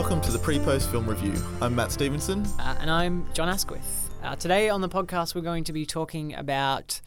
Welcome to the pre post film review. I'm Matt Stevenson. Uh, and I'm John Asquith. Uh, today on the podcast, we're going to be talking about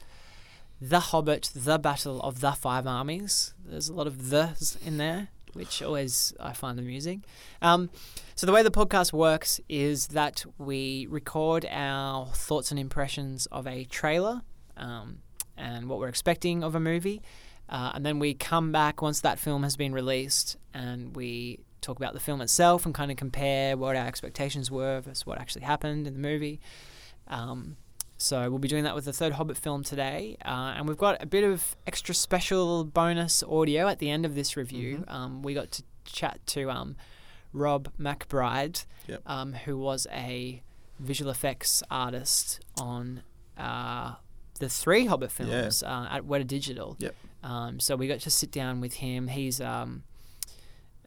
The Hobbit, The Battle of the Five Armies. There's a lot of the's in there, which always I find amusing. Um, so, the way the podcast works is that we record our thoughts and impressions of a trailer um, and what we're expecting of a movie. Uh, and then we come back once that film has been released and we talk about the film itself and kind of compare what our expectations were versus what actually happened in the movie. Um, so we'll be doing that with the third Hobbit film today, uh, and we've got a bit of extra special bonus audio at the end of this review. Mm-hmm. Um, we got to chat to um, Rob McBride, Yep. um, who was a visual effects artist on uh, the three Hobbit films uh, at Weta Digital. Yep. Um, so we got to sit down with him. He's um,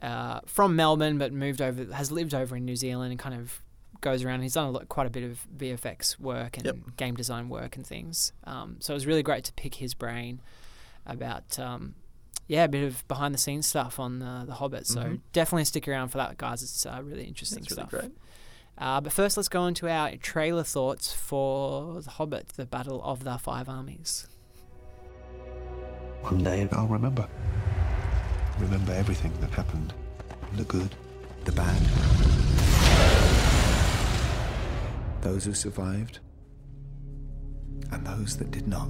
uh, from Melbourne, but moved over, has lived over in New Zealand, and kind of goes around. He's done a lot, quite a bit of VFX work and Yep. game design work and things. Um, so it was really great to pick his brain about, um, yeah, a bit of behind the scenes stuff on the, the Hobbit. So Mhm. definitely stick around for that, guys. It's uh, really interesting That's really stuff. great. Uh, but first, let's go into our trailer thoughts for The Hobbit, The Battle of the Five Armies. One day I'll remember. Remember everything that happened. The good, the bad. Those who survived, and those that did not.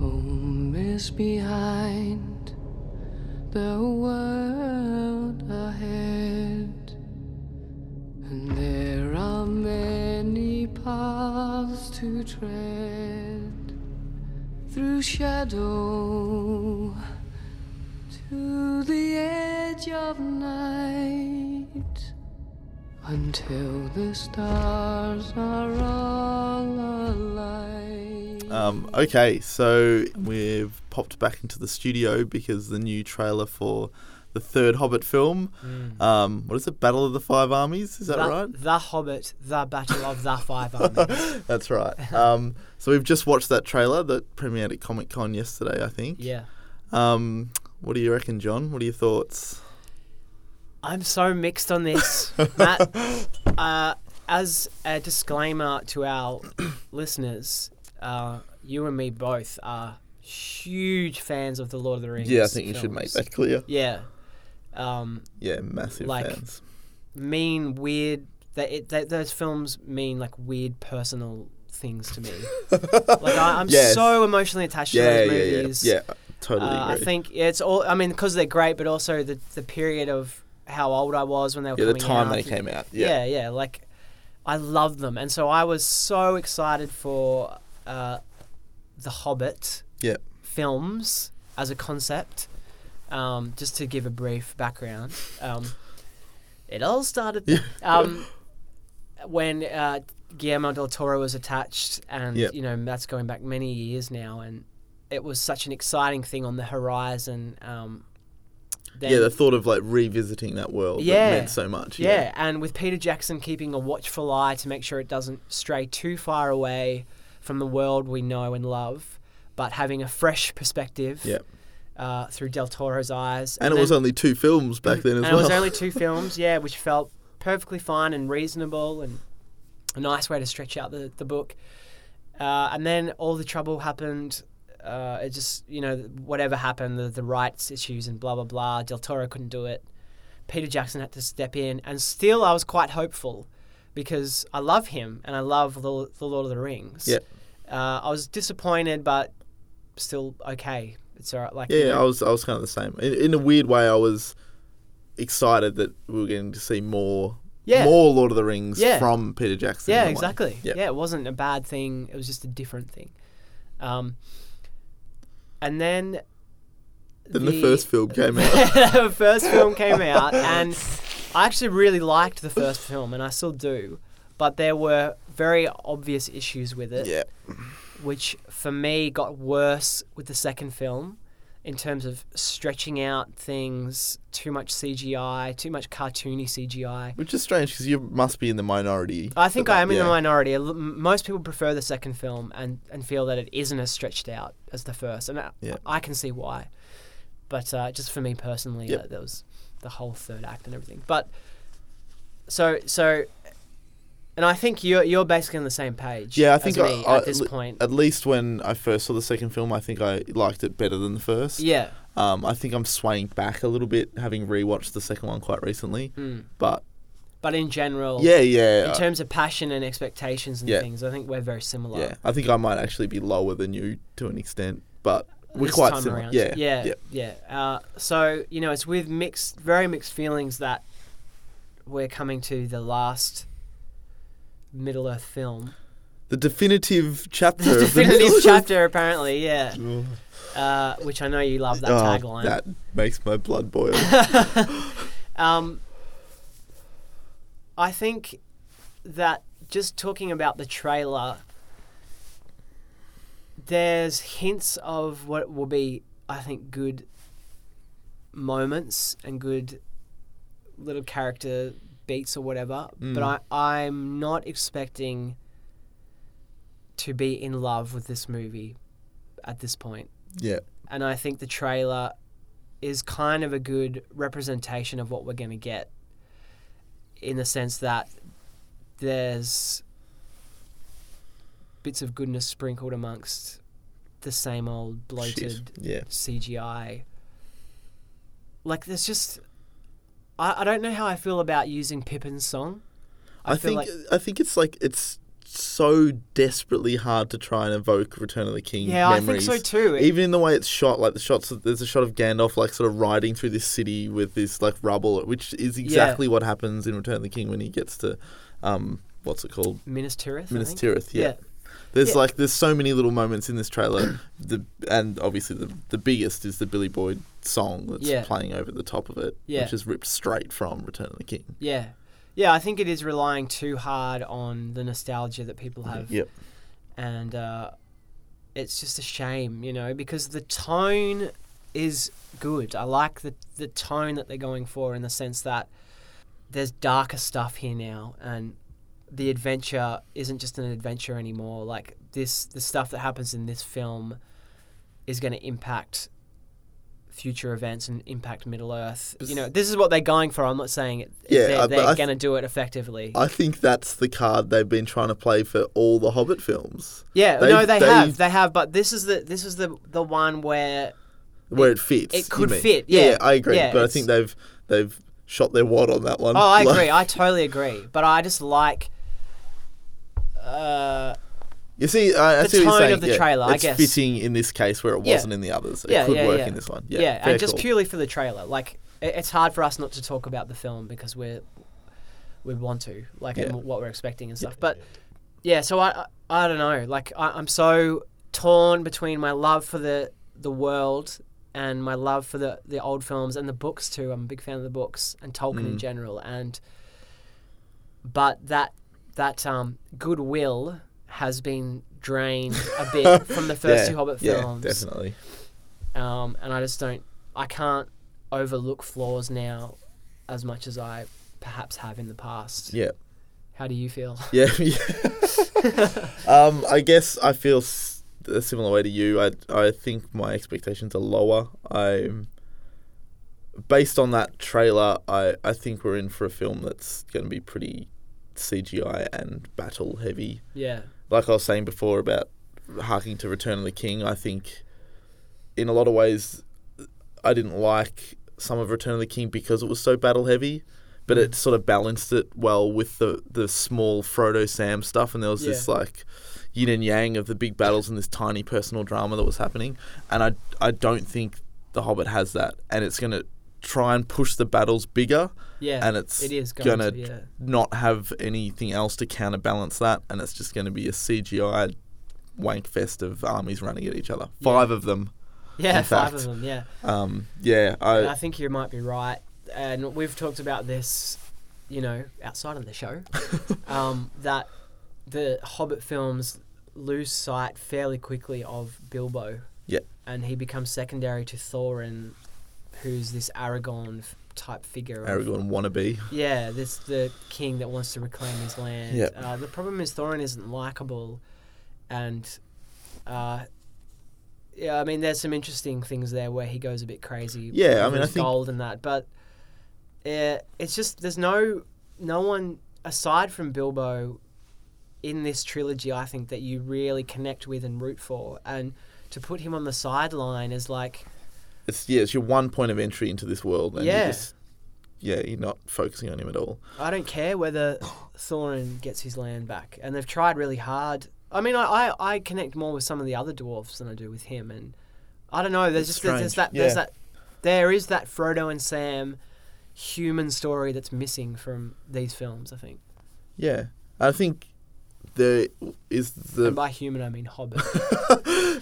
Home is behind, the world ahead, and there are many paths to tread through shadow to the edge of night until the stars are all alight. Um, okay, so we've popped back into the studio because the new trailer for the third Hobbit film, um, what is it, Battle of the Five Armies? Is that the, right? The Hobbit, The Battle of the Five Armies. That's right. Um, so we've just watched that trailer that premiered at Comic Con yesterday, I think. yeah. Um, what do you reckon, John? What are your thoughts? I'm so mixed on this, Matt. Uh, as a disclaimer to our listeners, uh, you and me both are huge fans of the Lord of the Rings. Yeah, I think you should make that clear. Yeah. Um, Yeah, massive Like- fans. mean weird. That it that those films mean like weird personal things to me. like I, I'm Yes. so emotionally attached to Yeah, those yeah, movies. yeah. Yeah, totally Uh, I think it's all. I mean, because they're great, but also the the period of how old I was when they were yeah, the time out. they came out. Yeah. Yeah. yeah, Like, I loved them, and so I was so excited for uh, the Hobbit Yeah. films as a concept. Um, just to give a brief background, um, it all started um, when uh, Guillermo del Toro was attached, and Yep. you know that's going back many years now, and it was such an exciting thing on the horizon. Um, then- yeah, the thought of like revisiting that world Yeah. that meant so much. yeah, and with Peter Jackson keeping a watchful eye to make sure it doesn't stray too far away from the world we know and love, but having a fresh perspective Yep. uh, through Del Toro's eyes. And, it was only two films back then as and well. it was only two films, yeah, which felt perfectly fine and reasonable and a nice way to stretch out the, the book. Uh, and then all the trouble happened. Uh, it just, you know, whatever happened, the, the rights issues and blah, blah, blah. Del Toro couldn't do it. Peter Jackson had to step in. And still, I was quite hopeful because I love him and I love the, the Lord of the Rings. Yep. Uh, I was disappointed, but still okay. It's all right. Like, you Yeah, know, I was I was kind of the same. In, in a weird way, I was excited that we were getting to see more Yeah. more Lord of the Rings Yeah. from Peter Jackson. Yeah, in a way. exactly. Yep. Yeah, it wasn't a bad thing. It was just a different thing. Um, and then Then the first film came out. the first film came out, and I actually really liked the first film, and I still do. But there were very obvious issues with it, yeah, which for me got worse with the second film in terms of stretching out things, too much CGI, too much cartoony CGI. which is strange because you must be in the minority. I think that, I am in the minority. A l- m- Most people prefer the second film and, and feel that it isn't as stretched out as the first, and I, Yeah. I can see why. But uh, just for me personally, Yep. uh, there was the whole third act and everything. But so so, and I think you're you're basically on the same page. Yeah, I think me I- I- at this point. At least when I first saw the second film, I think I liked it better than the first. yeah. Um, I think I'm swaying back a little bit, having rewatched the second one quite recently. Mm. But But in general, yeah, yeah, in terms of passion and expectations and Yeah. things, I think we're very similar. yeah. I think I might actually be lower than you to an extent, but we're this quite similar. around. Yeah, yeah, yeah. yeah. Uh, so you know, it's with mixed, very mixed feelings that we're coming to the last Middle Earth film, The definitive chapter. the of the definitive Middle- chapter, apparently. Yeah, Oh, uh, which I know you love that oh, tagline. That makes my blood boil. Um, I think that just talking about the trailer, there's hints of what will be, I think, good moments and good little character beats or whatever. But mm. I, I'm not expecting to be in love with this movie at this point yeah, and I think the trailer is kind of a good representation of what we're going to get in the sense that there's bits of goodness sprinkled amongst the same old bloated Yeah. CGI. Like there's just I, I don't know how I feel about using Pippin's song. I, feel think like- I think it's like it's so desperately hard to try and evoke Return of the King. Yeah, I think so too. It- Even in the way it's shot, like the shots, of, there's a shot of Gandalf like sort of riding through this city with this like rubble, which is exactly what happens in Return of the King when he gets to, um, what's it called, Minas Tirith. I Minas? Tirith. Yeah. Yeah. There's Yeah. like there's so many little moments in this trailer, the and obviously the the biggest is the Billy Boyd song that's Yeah. playing over the top of it, Yeah. which is ripped straight from Return of the King. Yeah. Yeah, I think it is relying too hard on the nostalgia that people have. Yep. And uh, it's just a shame, you know, because the tone is good. I like the, the tone that they're going for in the sense that there's darker stuff here now and the adventure isn't just an adventure anymore. Like this the stuff that happens in this film is going to impact future events and impact Middle Earth. You know, this is what they're going for. I'm not saying it, Yeah, they're, they're th- going to do it effectively. I think that's the card they've been trying to play for all the Hobbit films, yeah, they've- no, they they've- have, they have, but this is the this is the the one where where it, fits. it could fit, yeah. I agree, Yeah, but I think they've they've shot their wad on that one. Oh, I Like- agree. I totally agree. But I just like uh, You see, I, I The see what you're tone saying. of the yeah, trailer, I it's guess. fitting in this case where it Yeah. wasn't in the others. It yeah, could yeah, work in this one. Yeah, yeah, and just call. purely for the trailer. Like it, it's hard for us not to talk about the film because we're we want to like what we're expecting and stuff. But yeah, so I, I I don't know. Like I, I'm so torn between my love for the the world and my love for the the old films and the books too. I'm a big fan of the books and Tolkien Mm. in general. And but that that um, goodwill has been drained a bit from the first yeah, two Hobbit films. yeah, definitely. um, and I just don't. I can't overlook flaws now as much as I perhaps have in the past. Yeah, How do you feel? yeah, yeah. um, I guess I feel s- a similar way to you. I I think my expectations are lower. I'm based on that trailer. I I think we're in for a film that's going to be pretty CGI and battle heavy. Yeah, like I was saying before about harking to Return of the King, I think in a lot of ways I didn't like some of Return of the King because it was so battle heavy, but mm. it sort of balanced it well with the the small Frodo Sam stuff, and there was this like yin and yang of the big battles and this tiny personal drama that was happening, and I I don't think The Hobbit has that, and it's gonna try and push the battles bigger yeah, and it's it is going gonna to, yeah. not have anything else to counterbalance that, and it's just going to be a CGI wank fest of armies running at each other. Five of them. Yeah, five fact. of them. Yeah, Um, yeah, I I, think you might be right, and we've talked about this, you know, outside of the show, um, that the Hobbit films lose sight fairly quickly of Bilbo. Yeah. and he becomes secondary to Thorin, who's this Aragorn f- type figure. of- Aragorn wannabe. Yeah, this the king that wants to reclaim his land. Yep. Uh, the problem is Thorin isn't likable, and uh, yeah, I mean, there's some interesting things there where he goes a bit crazy. Yeah, I mean, I think- gold and that, but uh, it's just there's no no one aside from Bilbo in this trilogy. I think that you really connect with and root for, and to put him on the sideline is like It's yeah, it's your one point of entry into this world, and Yeah. you just yeah, you're not focusing on him at all. I don't care whether Thorin gets his land back, and they've tried really hard. I mean, I, I, I connect more with some of the other dwarves than I do with him, and I don't know. There's It's just there's, there's that there's yeah. that there is that Frodo and Sam human story that's missing from these films. I think, Yeah, I think there is the and by human I mean Hobbit.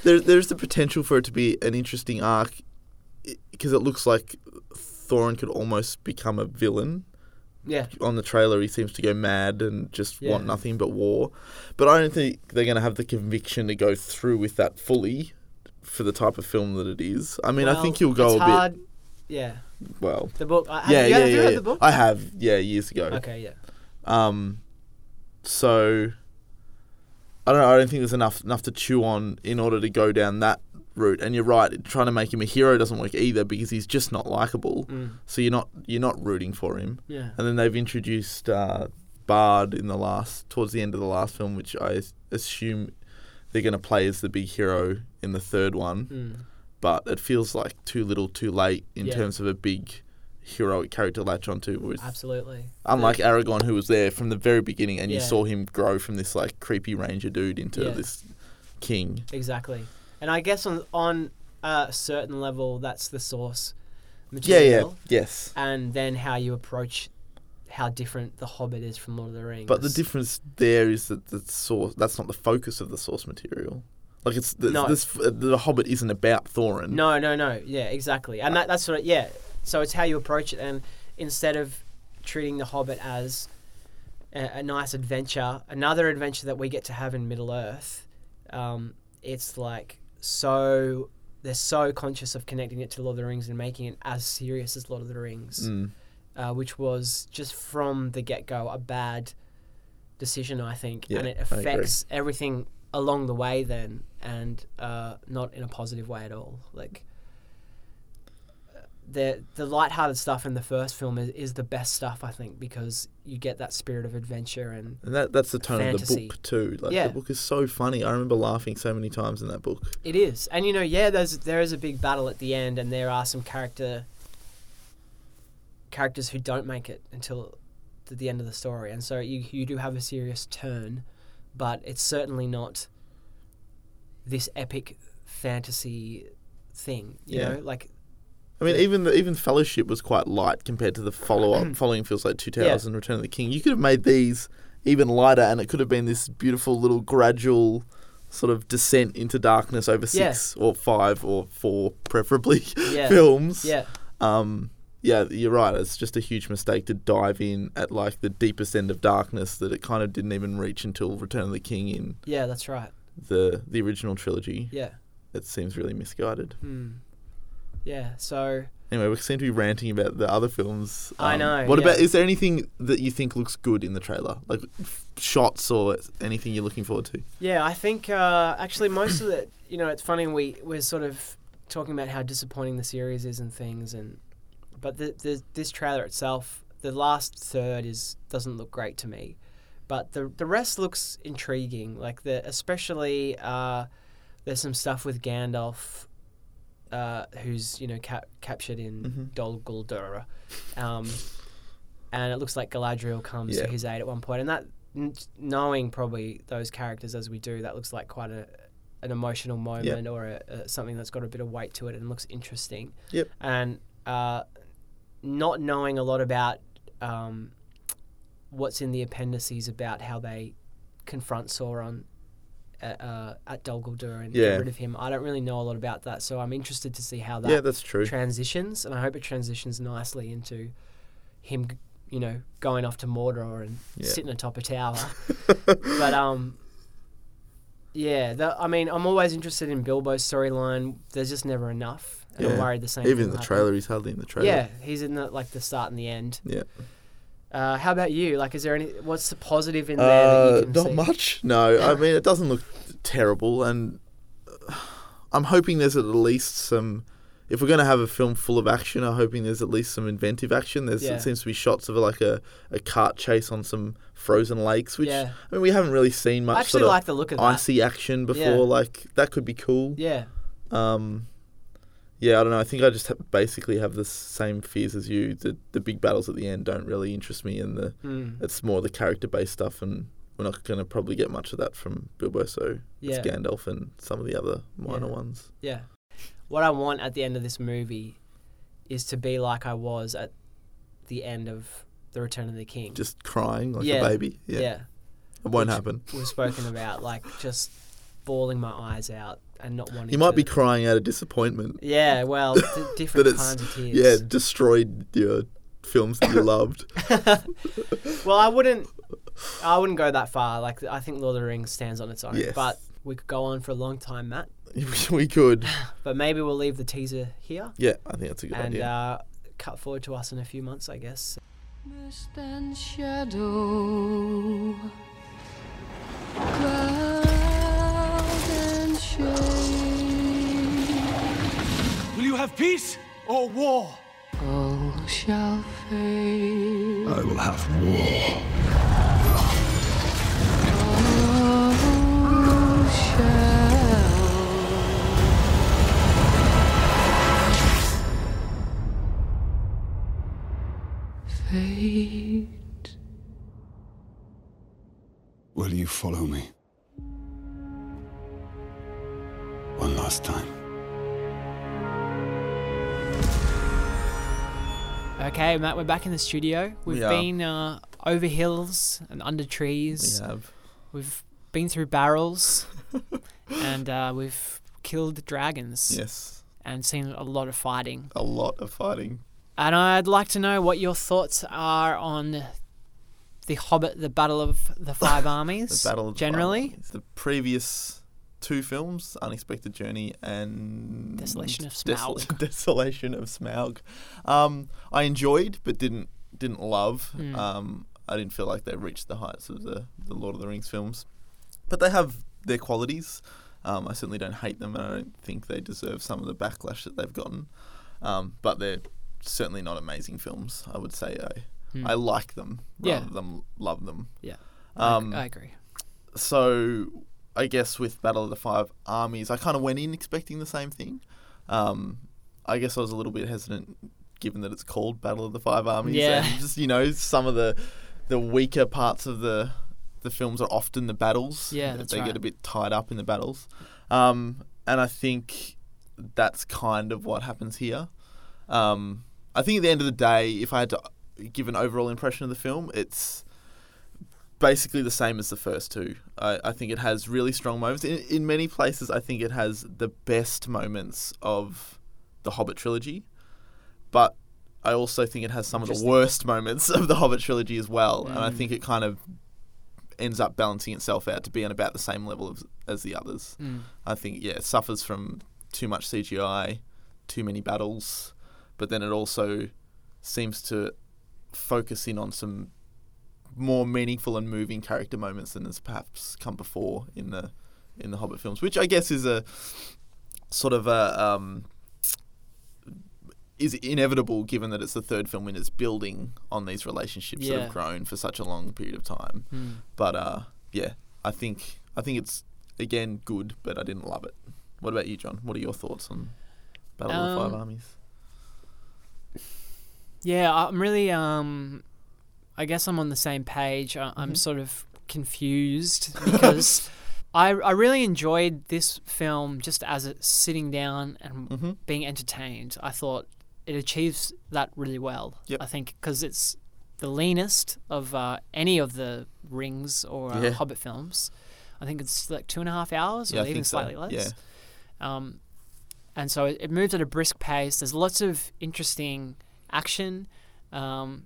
there, there's the potential for it to be an interesting arc because it looks like Thorin could almost become a villain. yeah, On the trailer, he seems to go mad and just want nothing but war. But I don't think they're going to have the conviction to go through with that fully for the type of film that it is. I mean, I think he'll go a hard. Yeah, well. the book. I, have, yeah, you, yeah, have you yeah, read yeah. the book? I have, yeah, years ago. Okay, yeah. Um, so I don't know. I don't think there's enough enough to chew on in order to go down that route. And you're right. Trying to make him a hero doesn't work either because he's just not likable. Mm, So you're not you're not rooting for him. yeah. And then they've introduced uh, Bard in the last towards the end of the last film, which I assume they're going to play as the big hero in the third one. Mm. But it feels like too little, too late in Yeah. terms of a big heroic character latch onto. With Absolutely. Unlike Aragorn, who was there from the very beginning, and you saw him grow from this like creepy ranger dude into Yeah. this king. Exactly. And I guess on on a certain level, that's the source material. Yeah, yeah, yes. And then how you approach how different The Hobbit is from Lord of the Rings. But the difference there is that the source that's not the focus of the source material. Like it's the, No. this the Hobbit isn't about Thorin. No, no, no. Yeah, exactly. And that, that's what. It, yeah. So it's how you approach it, and instead of treating The Hobbit as a, a nice adventure, another adventure that we get to have in Middle Earth, um, it's like so. They're so conscious of connecting it to Lord of the Rings and making it as serious as Lord of the Rings. Mm. uh, which was just from the get go a bad decision, I think, Yeah, and it affects everything along the way then, and uh, not in a positive way at all. Like the the lighthearted stuff in the first film is, is the best stuff, I think, because you get that spirit of adventure and And that that's the tone of the book too. Like Yeah. the book is so funny. I remember laughing so many times in that book. It is, and you know, yeah, there's there is a big battle at the end, and there are some character characters who don't make it until the, the end of the story, and so you you do have a serious turn, but it's certainly not this epic fantasy thing. You Yeah. know, like I mean, even the, even Fellowship was quite light compared to the follow up. following feels like Two Yeah. Towers and Return of the King. You could have made these even lighter, and it could have been this beautiful little gradual sort of descent into darkness over Yeah. six or five or four, preferably Yeah. films. yeah, Um, yeah, you're right. It's just a huge mistake to dive in at like the deepest end of darkness that it kind of didn't even reach until Return of the King in yeah, that's right. the the original trilogy. Yeah, It seems really misguided. hmm. Yeah. So Anyway, we seem to be ranting about the other films. Um, I know, What about? Is there anything that you think looks good in the trailer, like f- shots or anything you're looking forward to? Yeah, I think uh, actually most of it. You know, it's funny we we're sort of talking about how disappointing the series is and things, and but the, the this trailer itself, the last third is doesn't look great to me, but the the rest looks intriguing. Like the especially uh, there's some stuff with Gandalf. Uh, who's you know cap- captured in Mhm. Dol Guldur, um, and it looks like Galadriel comes Yeah. to his aid at one point, and that n- knowing probably those characters as we do, that looks like quite a an emotional moment or a, a, something that's got a bit of weight to it and looks interesting. Yep. And uh, not knowing a lot about um, what's in the appendices about how they confront Sauron at, uh, at Dol Guldur and Yeah. get rid of him, I don't really know a lot about that. So I'm interested to see how that yeah, that's true. transitions, and I hope it transitions nicely into him, you know, going off to Mordor and Yeah. sitting atop a tower. but um, yeah, the, I mean, I'm always interested in Bilbo's storyline. There's just never enough, and I'm worried the same. Even in the happen. trailer, he's hardly in the trailer. Yeah, he's in the like the start and the end. Yeah. Uh, how about you? Like, is there any? What's the positive in there that Uh, you can not see? much. No, I mean it doesn't look terrible, and uh, I'm hoping there's at least some if we're gonna have a film full of action, I'm hoping there's at least some inventive action. There's Yeah. it seems to be shots of like a, a cart chase on some frozen lakes, which Yeah. I mean we haven't really seen much I actually sort of like the look of that. icy action before. Yeah. Like that could be cool. Yeah. Um, yeah, I don't know. I think I just ha- basically have the same fears as you. The the big battles at the end don't really interest me, and the Mm. it's more the character based stuff, and we're not going to probably get much of that from Bilbo. So Yeah. it's Gandalf and some of the other minor Yeah. ones. Yeah. What I want at the end of this movie is to be like I was at the end of The Return of the King. Just crying like Yeah. a baby. Yeah, yeah. it won't Which- happen. We've spoken about like just bawling my eyes out and not wanting. You might to- be crying out of disappointment. Yeah, well, d- different kinds of tears. Yeah, destroyed your films that you loved. Well, I wouldn't. I wouldn't go that far. Like I think Lord of the Rings stands on its own. Yes. But we could go on for a long time, Matt. we could. But maybe we'll leave the teaser here Yeah, I think that's a good and idea. And uh, cut forward to us in a few months, I guess. Mist and shadow, cloud and shade, Will you have peace or war? all shall fade. I will have war. All shall fade. Will you follow me? One last time. Okay, Matt, we're back in the studio. We've We are. been uh, over hills and under trees. we trees. have. We've been through barrels, and uh, we've killed dragons Yes, and seen a lot of fighting. a lot of fighting. And I'd like to know what your thoughts are on the Hobbit, the Battle of the Five Armies. The Battle of the generally. Five Armies. The previous two films, Unexpected Journey and Desolation of Desol- Smaug. Desolation of Smaug. Um, I enjoyed, but didn't didn't love. Mm. Um, I didn't feel like they reached the heights of the, the Lord of the Rings films, but they have their qualities. Um, I certainly don't hate them, and I don't think they deserve some of the backlash that they've gotten. Um, but they're certainly not amazing films. I would say I Hmm. I like them Yeah. rather than love them. Yeah. I- Um, I agree. so I guess with Battle of the Five Armies, I kind of went in expecting the same thing. Um, I guess I was a little bit hesitant, given that it's called Battle of the Five Armies, Yeah. and just you know some of the the weaker parts of the the films are often the battles. Yeah, they that's get a bit tied up in the battles, um, and I think that's kind of what happens here. Um, I think at the end of the day, if I had to give an overall impression of the film, it's basically the same as the first two. I, I think it has really strong moments. In, in many places, I think it has the best moments of the Hobbit trilogy, but I also think it has some of the worst moments of the Hobbit trilogy as well. And I Mm. think it kind of ends up balancing itself out to be on about the same level of, as the others. Mm. I think yeah, it suffers from too much CGI, too many battles, but then it also seems to focus in on some more meaningful and moving character moments than has perhaps come before in the in the Hobbit films, which I guess is a sort of a um, is inevitable given that it's the third film and it's building on these relationships that have grown for such a long period of time. Mm. But uh, yeah, I think I think it's again good, but I didn't love it. What about you, John? What are your thoughts on Battle of the Five Um, Armies? Yeah, I'm really. Um, I guess I'm on the same page. I, I'm Mhm. sort of confused because I I really enjoyed this film just as it sitting down and Mm-hmm. being entertained. I thought it achieves that really well. Yep. I think because it's the leanest of uh, any of the Rings or uh, Yeah. Hobbit films. I think it's like two and a half hours, Yeah, or I even think so. slightly less. Yeah. Um, and so it, it moves at a brisk pace. There's lots of interesting action. Um,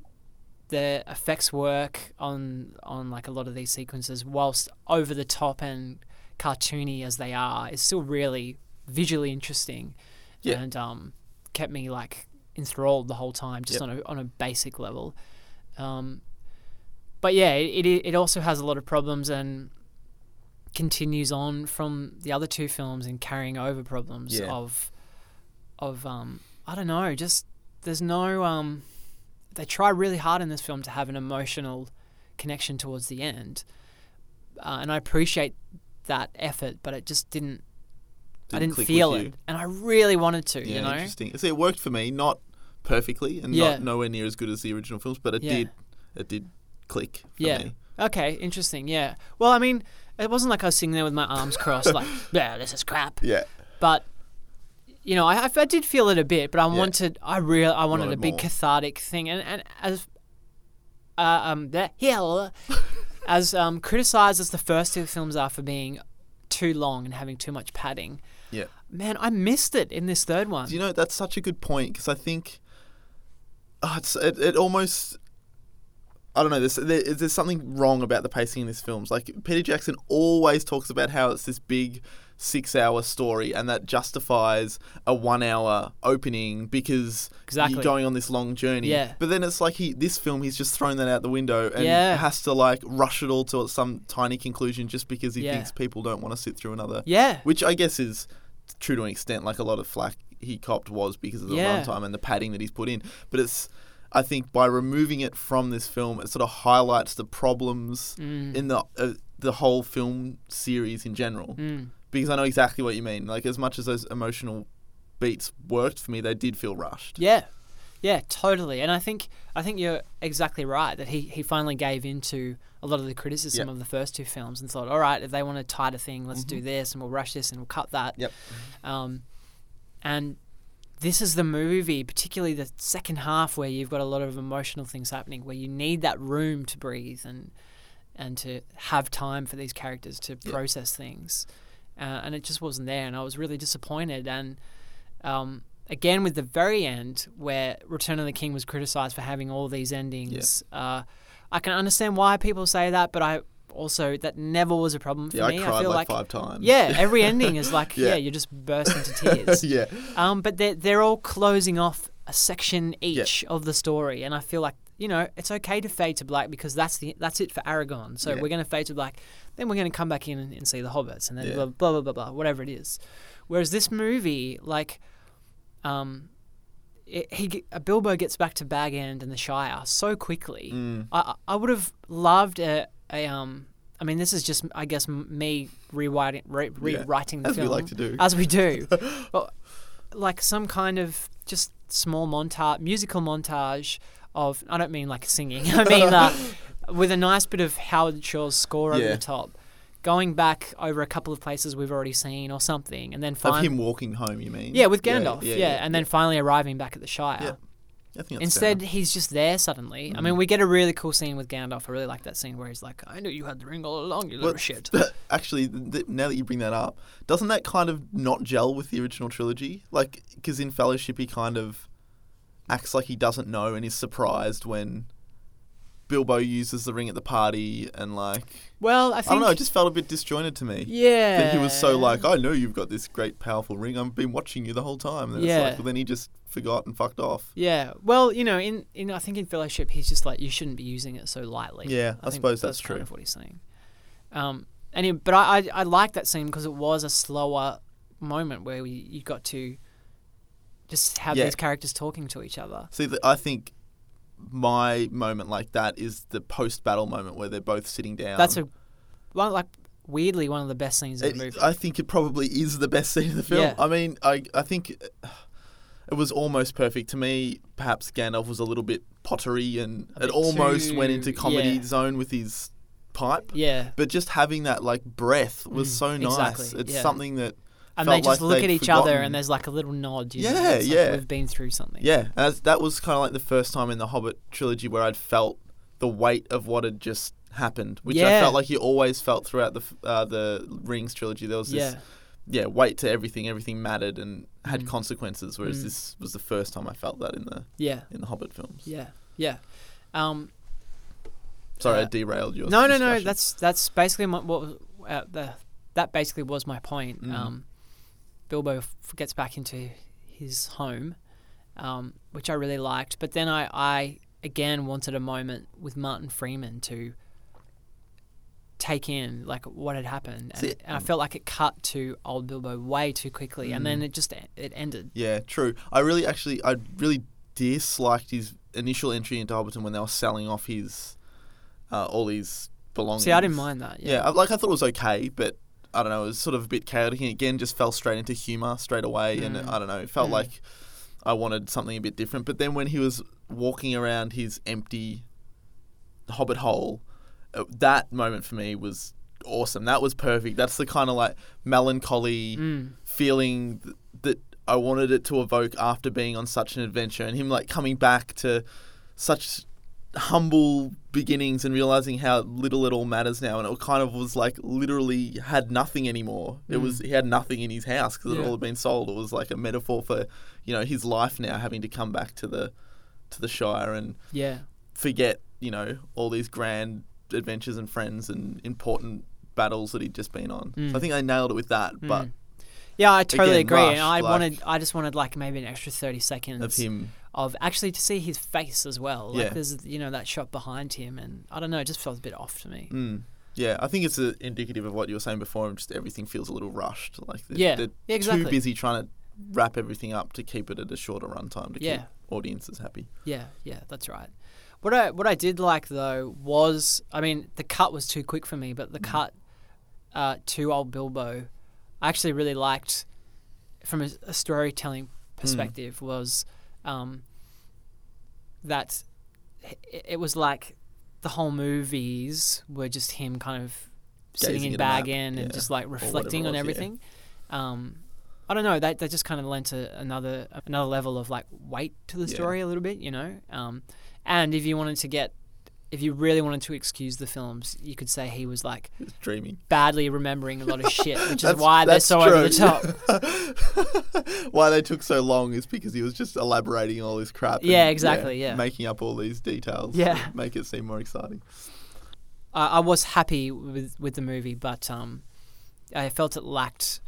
the effects work on on like a lot of these sequences, whilst over the top and cartoony as they are, is still really visually interesting. Yeah. And um, kept me like enthralled the whole time, just Yep. on a on a basic level. Um, but yeah, it, it it also has a lot of problems and continues on from the other two films and carrying over problems Yeah. of of um I don't know, just there's no um they try really hard in this film to have an emotional connection towards the end, uh, and I appreciate that effort, but it just didn't. I Didn't didn't feel it, and I really wanted to. Yeah, you know, interesting. See, it worked for me, not perfectly, and Yeah. not nowhere near as good as the original films, but it Yeah. did. It did click for Yeah. me. Okay, interesting. Yeah. Well, I mean, it wasn't like I was sitting there with my arms crossed, like, yeah, this is crap. Yeah. But you know, I, I did feel it a bit, but I Yeah. wanted, I real, I wanted a big more. cathartic thing, and and as uh, um that hell, as um criticized as the first two films are for being too long and having too much padding, Yeah. man, I missed it in this third one. Do you know that's such a good point because I think oh, it's it, it almost I don't know. There's there, there's something wrong about the pacing in this film. Like Peter Jackson always talks about how it's this big six-hour story, and that justifies a one-hour opening because Exactly. you're going on this long journey. Yeah. But then it's like he this film he's just thrown that out the window and Yeah. has to like rush it all to some tiny conclusion just because he Yeah. thinks people don't want to sit through another yeah, which I guess is true to an extent. Like a lot of flack he copped was because of the Yeah. runtime and the padding that he's put in. But it's, I think, by removing it from this film, it sort of highlights the problems Mm. in the uh, the whole film series in general. Mm. Because I know exactly what you mean. Like as much as those emotional beats worked for me, they did feel rushed. Yeah, yeah, totally. And I think I think you're exactly right that he, he finally gave into a lot of the criticism Yep. of the first two films and thought, all right, if they want to tighter thing, let's do this and we'll rush this and we'll cut that. Yep. Um, and this is the movie, particularly the second half, where you've got a lot of emotional things happening, where you need that room to breathe and and to have time for these characters to process things. Uh, and it just wasn't there, and I was really disappointed. And um, again, with the very end, where Return of the King was criticized for having all these endings, uh, I can understand why people say that, but I also that never was a problem for Yeah, me. I cried feel like, like five times. yeah, every ending is like yeah, Yeah. you just burst into tears. yeah. Um, but they're they're all closing off a section each of the story, and I feel like you know it's okay to fade to black because that's the that's it for Aragorn. So Yeah. we're going to fade to black, then we're going to come back in and, and see the hobbits, and then Yeah. blah, blah blah blah blah whatever it is. Whereas this movie, like, um, it, he uh, Bilbo gets back to Bag End and the Shire so quickly. Mm. I I- would have loved a, a um. I mean, this is just I guess me rewriting re- Yeah, rewriting the as we film like to do. as we do. but like some kind of just small montage, musical montage of. I don't mean like singing. I mean uh, with a nice bit of Howard Shore's score over Yeah. the top, going back over a couple of places we've already seen or something, and then Of finally. him walking home, you mean? Yeah, with Gandalf. Yeah, yeah, and then finally arriving back at the Shire. Yeah. I think Instead, fair. he's just there suddenly. I Mm-hmm. mean, we get a really cool scene with Gandalf. I really like that scene where he's like, "I knew you had the ring all along, you little Well, shit." Actually, th- now that you bring that up, doesn't that kind of not gel with the original trilogy? Like, because in Fellowship, he kind of acts like he doesn't know and is surprised when Bilbo uses the ring at the party, and like, Well, I I, think don't know, it just felt a bit disjointed to me. yeah, That he was so like, I know you've got this great, powerful ring. I've been watching you the whole time. And Yeah. like, well, then he just forgot and fucked off. Yeah. Well, you know, in, in I think in Fellowship, he's just like you shouldn't be using it so lightly. Yeah, I think suppose that's kind true. of what he's saying. Um, and he, but I, I I like that scene because it was a slower moment where we, you got to just have Yeah. these characters talking to each other. See, th- I think my moment like that is the post-battle moment where they're both sitting down. That's a one like weirdly one of the best scenes in the movie. I think it probably is the best scene in the film. Yeah. I mean, I I think it was almost perfect to me. Perhaps Gandalf was a little bit pottery, and it almost went into comedy yeah. zone with his pipe. yeah. But just having that like breath was Mm, so nice. exactly, It's yeah. something that And they just like look at each other and there's like a little nod. You know? Yeah, like yeah. we've been through something. Yeah, that's, that was kind of like the first time in the Hobbit trilogy where I'd felt the weight of what had just happened, which I felt like you always felt throughout the uh, the Rings trilogy. There was this Yeah. yeah weight to everything. Everything mattered and had Mm. consequences. Whereas Mm. this was the first time I felt that in the Yeah. in the Hobbit films. Yeah. Yeah. Um, Sorry, I Uh, derailed your. no, no, no. That's that's basically my, what uh, the that basically was my point. Mm. Um, Bilbo f- gets back into his home, um, which I really liked. But then I, I again wanted a moment with Martin Freeman to take in like what had happened, and, and I felt like it cut to old Bilbo way too quickly, and Mm. then it just it ended. Yeah, true. I really actually I really disliked his initial entry into Hobbiton when they were selling off his uh, all his belongings. See, I didn't mind that. Yeah, I, like I thought it was okay, but I don't know. It was sort of a bit chaotic, and again, just fell straight into humor straight away, and Mm. I don't know. It felt Mm. like I wanted something a bit different. But then when he was walking around his empty Hobbit hole, that moment for me was awesome. That was perfect. That's the kind of like melancholy Mm. feeling th- that I wanted it to evoke after being on such an adventure, and him like coming back to such humble beginnings and realizing how little it all matters now and it kind of was like literally had nothing anymore it was he had nothing in his house because it Yeah. all had been sold it was like a metaphor for you know his life now having to come back to the to the shire and Yeah. forget you know all these grand adventures and friends and important battles that he'd just been on so i think I nailed it with that but Yeah, I totally Again, agree. and I like- wanted, I just wanted like maybe an extra thirty seconds of him of actually to see his face as well. Like Yeah. there's you know that shot behind him, and I don't know, it just felt a bit off to me. Mm. Yeah, I think it's uh indicative of what you were saying before. Just everything feels a little rushed. Like they're, Yeah. they're Yeah, exactly. too busy trying to wrap everything up to keep it at a shorter runtime to Yeah. keep audiences happy. Yeah, yeah, that's right. What I what I did like though was, I mean, the cut was too quick for me, but the cut uh, to old Bilbo, I actually really liked from a, a storytelling perspective was um, that it, it was like the whole movies were just him kind of sitting in Bag End and yeah, just like reflecting on was, yeah. everything. Um, I don't know. That that just kind of lent a, another another level of like weight to the Yeah. story a little bit, you know. Um, and if you wanted to get, if you really wanted to excuse the films, you could say he was like dreamy. badly remembering a lot of shit, which is why they're so over the top. Why they took so long is because he was just elaborating all this crap. and, Yeah, exactly, yeah. making up all these details. Yeah. to make it seem more exciting. I, I was happy with with the movie, but um, I felt it lacked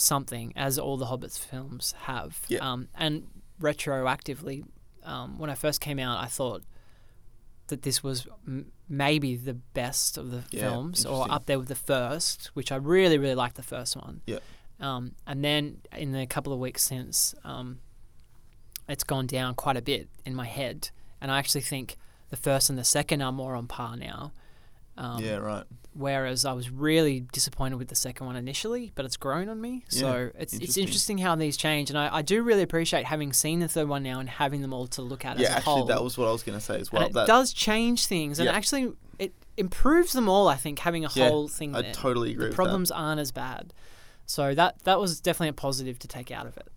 something, as all the Hobbits films have. Yeah. Um, and retroactively, um, when I first came out, I thought that this was m- maybe the best of the Yeah, films, or up there with the first, which I really, really liked the first one. Yeah. Um, and then in the couple of weeks since, um, it's gone down quite a bit in my head, and I actually think the first and the second are more on par now. Um, yeah, right. Whereas I was really disappointed with the second one initially, but it's grown on me. So Yeah, it's it's interesting. interesting how these change, and I, I do really appreciate having seen the third one now and having them all to look at Yeah, as a actually, whole. that was what I was going to say as well. and it that, does change things, and Yeah. actually it improves them all. I think having a whole thing. I there. totally agree The with that. problems aren't as bad, so that that was definitely a positive to take out of it.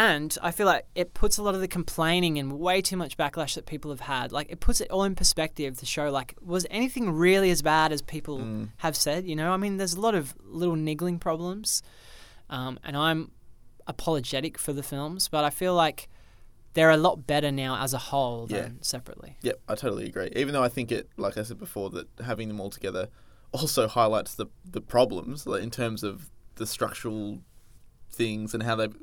And I feel like it puts a lot of the complaining and way too much backlash that people have had. Like it puts it all in perspective to show like was anything really as bad as people Mm. have said? You know, I mean, there's a lot of little niggling problems, um, and I'm apologetic for the films, but I feel like they're a lot better now as a whole Yeah. than separately. Yep, I totally agree. Even though I think it, like I said before, that having them all together also highlights the the problems like, in terms of the structural things and how they've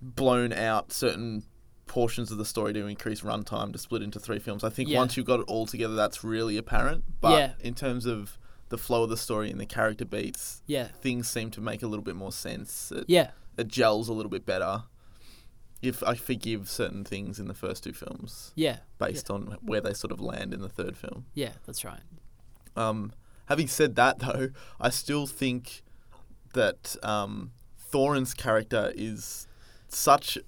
blown out certain portions of the story to increase runtime to split into three films. I think Yeah. once you've got it all together, that's really apparent. But Yeah. in terms of the flow of the story and the character beats, Yeah, things seem to make a little bit more sense. It, yeah, it gels a little bit better. If I forgive certain things in the first two films yeah, based on where they sort of land in the third film. yeah. That's right. Um, having said that, though, I still think that um, Thorin's character is such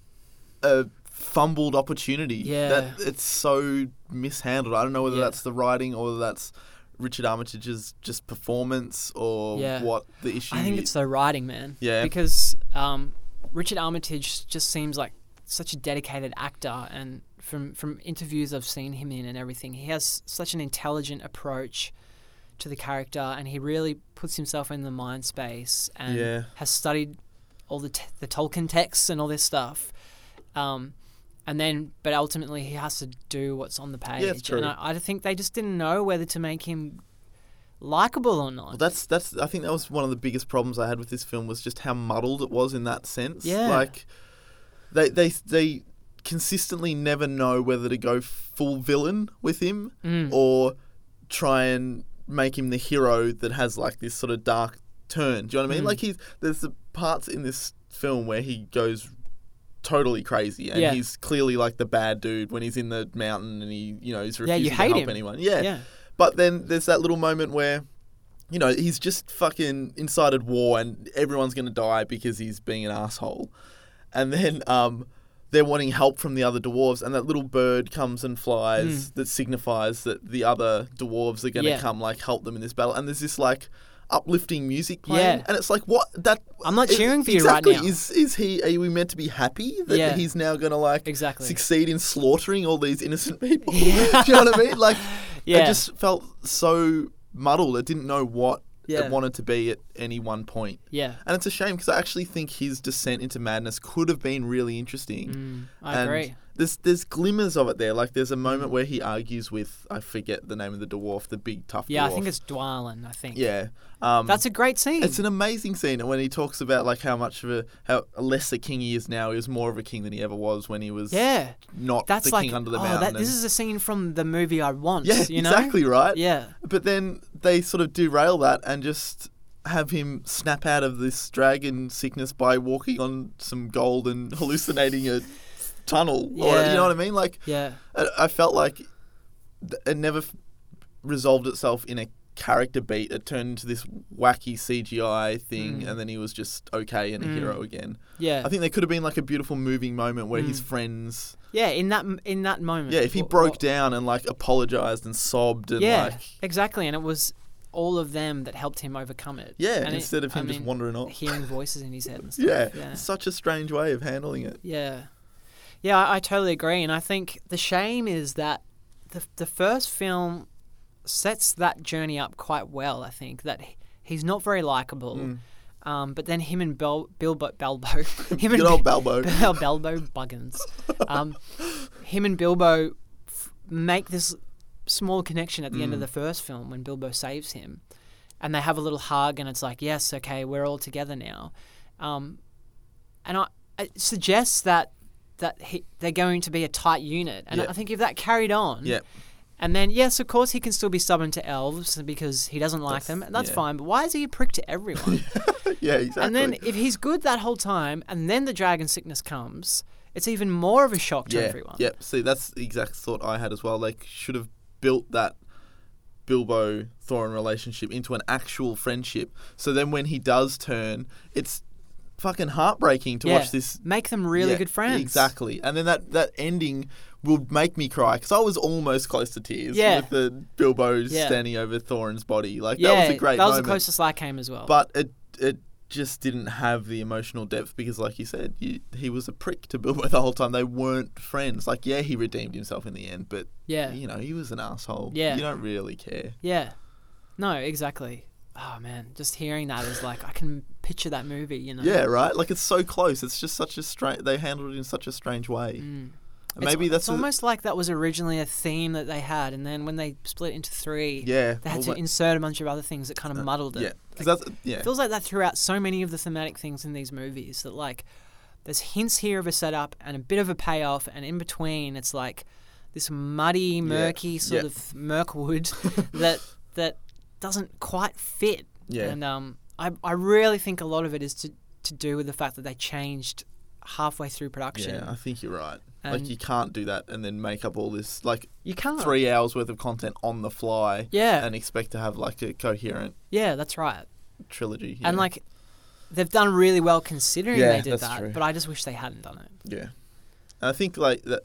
a fumbled opportunity Yeah. that it's so mishandled. I don't know whether Yeah. that's the writing or whether that's Richard Armitage's just performance or Yeah. what the issue. I think is. it's the writing, man. Yeah. Because um, Richard Armitage just seems like such a dedicated actor, and from from interviews I've seen him in and everything, he has such an intelligent approach to the character, and he really puts himself in the mind space and Yeah. has studied all the t- the Tolkien texts and all this stuff. Um, and then, but ultimately, he has to do what's on the page. it's true. And I, I think they just didn't know whether to make him likable or not. Well, that's that's. I think that was one of the biggest problems I had with this film was just how muddled it was in that sense. Yeah. like they they they consistently never know whether to go full villain with him Mm. or try and make him the hero that has like this sort of dark turn. Do you know what I mean? Mm. Like he's there's the parts in this film where he goes totally crazy and Yeah. he's clearly like the bad dude when he's in the mountain and he you know he's Yeah, refusing you to help him. anyone. Yeah. Yeah. But then there's that little moment where you know, he's just fucking incited war and everyone's going to die because he's being an asshole. And then um, they're wanting help from the other dwarves, and that little bird comes and flies that signifies that the other dwarves are going to. Yeah. come, like, help them in this battle. And there's this, like, uplifting music playing. Yeah. And it's like, what? That I'm not it- cheering for you right now. Is, is he, are we meant to be happy that Yeah. he's now going to, like, Exactly. succeed in slaughtering all these innocent people? Yeah. Do you know what I mean? Like, Yeah. it just felt so muddled. It didn't know what Yeah. it wanted to be at any one point. Yeah. And it's a shame because I actually think his descent into madness could have been really interesting. Mm, I and agree. There's there's glimmers of it there. Like there's a moment where he argues with I forget the name of the dwarf, the big tough Yeah, I think it's Dwalin. I think. yeah. Um, That's a great scene. it's an amazing scene, and when he talks about like how much of a how less a king he is now, he was more of a king than he ever was when he was yeah. not That's the like king under the oh, mountain. that, this is a scene from the movie I want. yeah, you know? exactly right. Yeah. But then they sort of derail that and just have him snap out of this dragon sickness by walking on some gold and hallucinating a tunnel. Or, Yeah. you know what I mean? Like, Yeah. I, I felt like it never f- resolved itself in a character beat. It turned into this wacky CGI thing, Mm. and then he was just okay and a Mm. hero again. Yeah. I think there could have been like a beautiful moving moment where his Mm. friends. yeah. In that in that moment. Yeah, if he wh- broke wh- down and like apologized and sobbed and Yeah. like. Exactly, and it was all of them that helped him overcome it. Yeah, And it- instead of I him just mean, wandering off. hearing voices in his head and stuff. Yeah, Yeah. such a strange way of handling it. Yeah, yeah, I, I totally agree, and I think the shame is that the the first film sets that journey up quite well. I think that he, he's not very likable, Mm. um, but then him and Bel, Bilbo, Belbo, him and Good old Balbo. Bel, Belbo Buggins, um, him and Bilbo f- make this small connection at the Mm. end of the first film when Bilbo saves him, and they have a little hug, and it's like, yes, okay, we're all together now, um, and I, it suggests that that he, they're going to be a tight unit, and Yeah. I think if that carried on, Yeah, and then yes, of course he can still be stubborn to elves because he doesn't like That's- them, and that's yeah. fine. But why is he a prick to everyone? yeah, exactly. and then if he's good that whole time, and then the dragon sickness comes, it's even more of a shock to yeah, everyone. yeah. See, that's the exact thought I had as well. They should have built that Bilbo Thorin relationship into an actual friendship. So then when he does turn, it's fucking heartbreaking to Yeah. watch this. Make them really Yeah, good friends. Exactly, and then that that ending would make me cry because I was almost close to tears Yeah. with the Bilbo Yeah. standing over Thorin's body. Like that was a great that was moment. the closest I came as well. but it it just didn't have the emotional depth because, like you said, you, he was a prick to Bilbo the whole time. They weren't friends. Like, yeah, he redeemed himself in the end, but yeah, you know, he was an asshole. Yeah. you don't really care. yeah, no, exactly. Oh man, just hearing that is like I can picture that movie. You know. Yeah, right. Like it's so close. It's just such a strange. They handled it in such a strange way. Mm. Maybe it's, that's it's a- almost like that was originally a theme that they had, and then when they split into three, yeah. they had to that- insert a bunch of other things that kind of muddled it. yeah, because that's yeah. It feels like that throughout so many of the thematic things in these movies that like there's hints here of a setup and a bit of a payoff, and in between it's like this muddy, murky sort yeah. of Mirkwood that that doesn't quite fit. Yeah. And um, I I really think a lot of it is to to do with the fact that they changed halfway through production. Yeah, I think you're right. And- like you can't do that and then make up all this like You can't. three hours worth of content on the fly. Yeah. and expect to have like a coherent Yeah, that's right. trilogy. And know? like they've done really well considering Yeah, they did that's that, true. but I just wish they hadn't done it. Yeah, and I think like that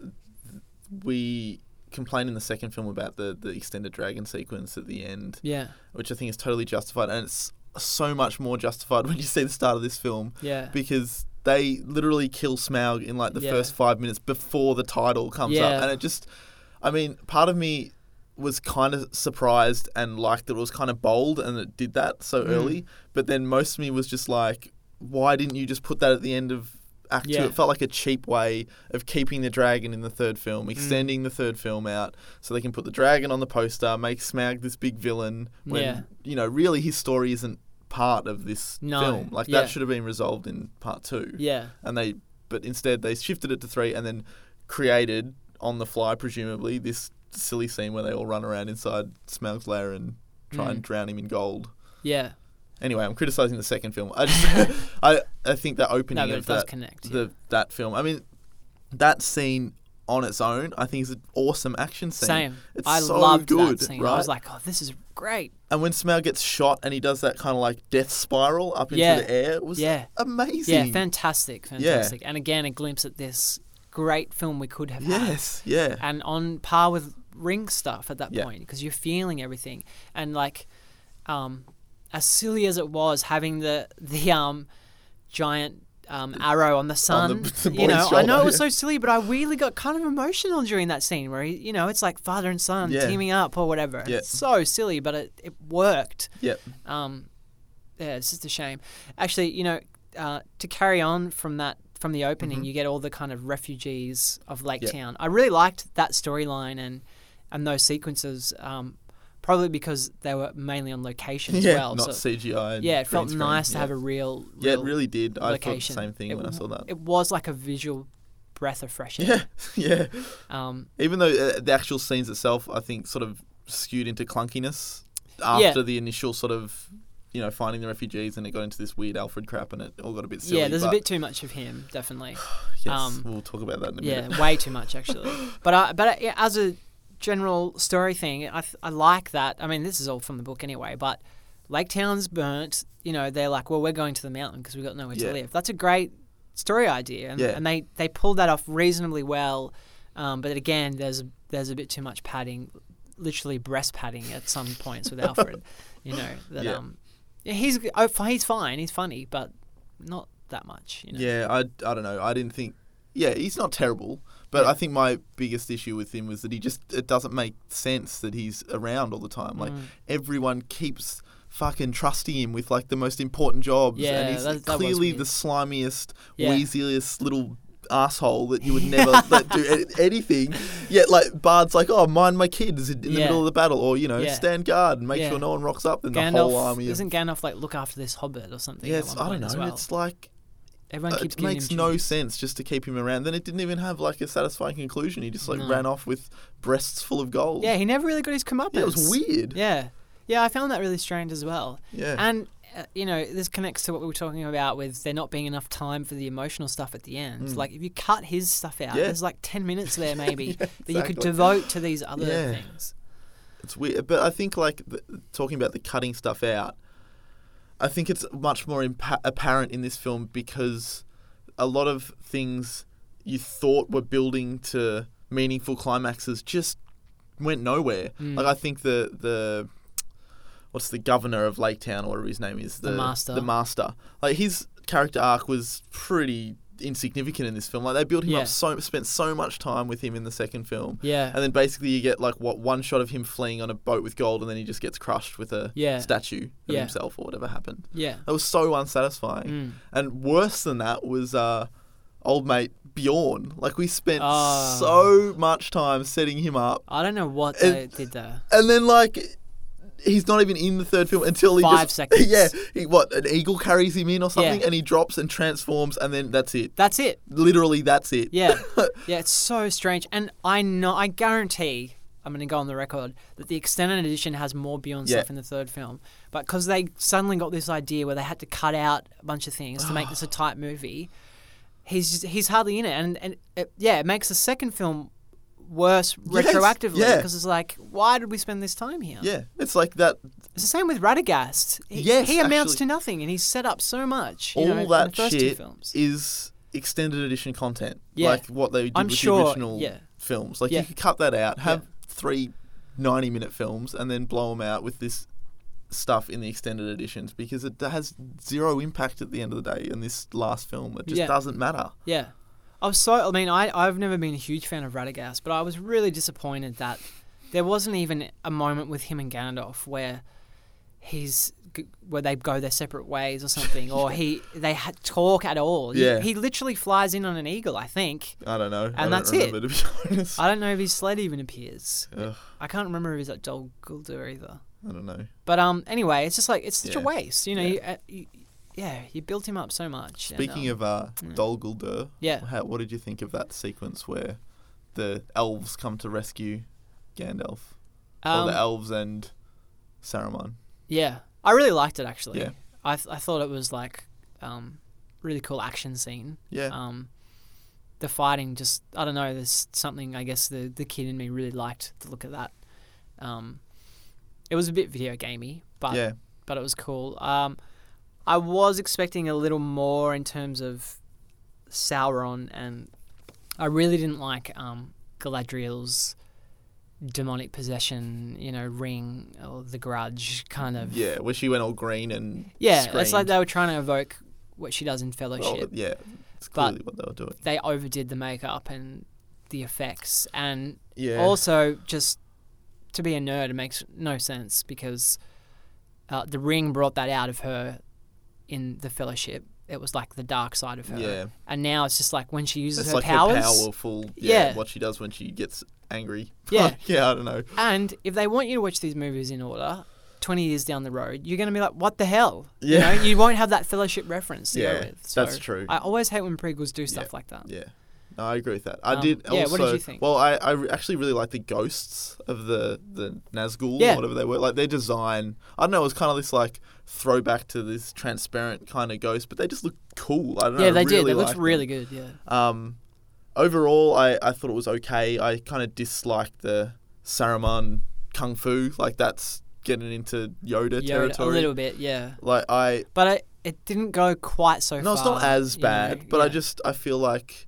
we complain in the second film about the the extended dragon sequence at the end, Yeah. which I think is totally justified, and it's so much more justified when you see the start of this film Yeah. because they literally kill Smaug in like the Yeah. first five minutes before the title comes Yeah. up, and it just, I mean, part of me was kind of surprised and liked that it was kind of bold and it did that so Mm. early, but then most of me was just like, why didn't you just put that at the end of Act Yeah. Two? It felt like a cheap way of keeping the dragon in the third Mm. film, extending the third film out so they can put the dragon on the poster, make Smaug this big villain when Yeah. you know really his story isn't part of this No, film. Like yeah. that should have been resolved in part two. Yeah. And they, but instead they shifted it to three and then created on the fly, presumably, this silly scene where they all run around inside Smaug's lair and try and Mm. drown him in gold. Yeah. Anyway, I'm criticizing the second film. I just, I, I think the opening No, of that, connect. the that film. I mean, that scene on its own, I think is an awesome action scene. Same. It's I so loved good, that scene. right? I was like, oh, this is great. and when Smaug gets shot and he does that kind of like death spiral up into Yeah. the air, it was Yeah. amazing. Yeah, fantastic, fantastic. And again, a glimpse at this great film we could have had. Yes, yeah. and on par with ring stuff at that Yeah. point because you're feeling everything and like um as silly as it was having the the um giant um, arrow on the sun the you know boy's i know it was yeah. so silly but i really got kind of emotional during that scene where he, you know it's like father and son Yeah. teaming up or whatever Yeah. it's so silly but it, it worked Yep. um, yeah, it's just a shame. Actually, you know, uh, to carry on from that from the opening, you get all the kind of refugees of Lake Mm-hmm. Town. I really liked that storyline and and those sequences. Um, probably because they were mainly on location as Yeah, well. not so, CGI. and yeah, it felt screen, nice to have a real. Yeah, it really did. I location. thought the same thing It when I saw that. It was like a visual breath of fresh air. Yeah, yeah. Um, Even though uh, the actual scenes itself, I think, sort of skewed into clunkiness Yeah. after the initial sort of, you know, finding the refugees, and it got into this weird Alfrid crap, and it all got a bit silly. yeah, there's a bit too much of him, definitely. Yes, um, we'll talk about that in a Yeah, minute. Yeah, way too much actually. But I, but I, yeah, as a general story thing, I, th- I like that. I mean, this is all from the book anyway. But Lake Town's burnt. You know, they're like, well, we're going to the mountain because we've got nowhere Yeah. to live. That's a great story idea, and, Yeah. and they they pulled that off reasonably well. Um, but again, there's there's a bit too much padding, literally breast padding at some points with Alfrid. You know that Yeah. um, yeah, he's oh, he's fine, he's funny, but not that much. You know? Yeah, I, I don't know. I didn't think. Yeah, he's not terrible, but I think my biggest issue with him was that he just it doesn't make sense that he's around all the time. Like Mm. everyone keeps fucking trusting him with like the most important jobs, Yeah, and he's that- that clearly the slimiest, Yeah. wheeziest little asshole that you would never let do anything. Yet like Bard's like, oh, mind my kids in the Yeah. middle of the battle, or you know, Yeah. stand guard and make Yeah. sure no one rocks up. And the whole army. Isn't Gandalf like look after this hobbit or something? yeah, I don't know. well? It's like Everyone keeps it makes no sense just to keep him around. Then it didn't even have like a satisfying conclusion. He just like No. ran off with breasts full of gold. Yeah, he never really got his comeuppance. Yeah, it was weird. Yeah, yeah, I found that really strange as well. Yeah. And uh, you know, this connects to what we were talking about with there not being enough time for the emotional stuff at the end. Like if you cut his stuff out, Mm. Yeah. there's like ten minutes there maybe that you could exactly. devote to these other Yeah. things. It's weird, but I think like the, talking about the cutting stuff out, I think it's much more impa- apparent in this film because a lot of things you thought were building to meaningful climaxes just went nowhere. Mm. Like I think the the what's the governor of Lake Town or whatever his name is The master. the master like his character arc was pretty insignificant in this film like they built him Yeah. up so spent so much time with him in the second film Yeah, and then basically you get like what one shot of him fleeing on a boat with gold, and then he just gets crushed with a Yeah. statue of Yeah. himself or whatever happened. yeah, That was so unsatisfying. Mm. And worse than that was uh, old mate Beorn. Like we spent Oh. so much time setting him up, I don't know what they did there. and then like. He's not even in the third film until he Five just seconds. yeah he, what an eagle carries him in or something Yeah. and he drops and transforms and then that's it That's it. literally that's it Yeah, yeah, it's so strange, and I know, I guarantee, I'm going to go on the record that the extended edition has more Beorn Yeah. stuff in the third film, but because they suddenly got this idea where they had to cut out a bunch of things to make this a tight movie, he's just, he's hardly in it, and and it, yeah, it makes the second film worse Yes, retroactively yeah. because it's like, why did we spend this time here? yeah it's like that It's the same with Radagast. He, Yes, he amounts actually. to nothing, and he's set up so much. You all know, in that the first two shit films. is extended edition content. Yeah. Like what they did I'm with sure, the original yeah. films. Like Yeah. you could cut that out, have three 90 minute films, and then blow them out with this stuff in the extended editions because it has zero impact at the end of the day in this last film. It just doesn't matter. Yeah. I was so. I mean, I I've never been a huge fan of Radagast, but I was really disappointed that there wasn't even a moment with him and Gandalf where he's where they go their separate ways or something, or he they ha- talk at all. Yeah. He, literally flies in on an eagle, I think. I don't know. I And don't that's it. To be honest. I don't know if his sled even appears. Ugh, I can't remember if he's at Dol Guldur either. I don't know. But um, anyway, it's just like it's such a waste. You know, Yeah. you, uh, you, yeah, you built him up so much. and, Speaking um, of uh, yeah. Dol Guldur, Yeah. how, what did you think of that sequence where the elves come to rescue Gandalf? or um, the elves and Saruman. Yeah, I really liked it actually. Yeah. I th- I thought it was like um, really cool action scene. Yeah. Um, the fighting just I don't know. There's something I guess the the kid in me really liked the look of that. Um, it was a bit video gamey, but yeah. but it was cool. Um, I was expecting a little more in terms of Sauron, and I really didn't like um, Galadriel's demonic possession, you know, ring or the grudge kind of. Yeah, where she went all green and Yeah, it's like they were trying to evoke what she does in Well, Fellowship. yeah, it's But- clearly what they were doing. They overdid the makeup and the effects, and Yeah. also just to be a nerd, it makes no sense because uh, the ring brought that out of her in the Fellowship. It was like the dark side of her, Yeah. and now it's just like when she uses it's her like powers. her powerful. Yeah, Yeah. what she does when she gets angry. Yeah. yeah, I don't know. And if they want you to watch these movies in order, 20 years down the road, you're going to be like, what the hell? Yeah. You, know, you won't have that fellowship reference Yeah. So that's true. I always hate when prequels do stuff Yeah. like that. Yeah. No, I agree with that. I Um, did. yeah, Also, what did you think? Well, I, I actually really like the ghosts of the the Nazgul, Yeah. or whatever they were. Like their design. I don't know. It was kind of this like throwback to this transparent kind of ghost, but they just look cool. I don't know. Yeah, they did. really looked liked them. really good. Yeah. Um, overall, I, I thought it was okay. I kind of disliked the Saruman kung fu. Like that's getting into Yoda, Yoda, territory. a little bit, yeah. Like I, But I, it didn't go quite so no, far. it's not as you know, bad, but I just I feel like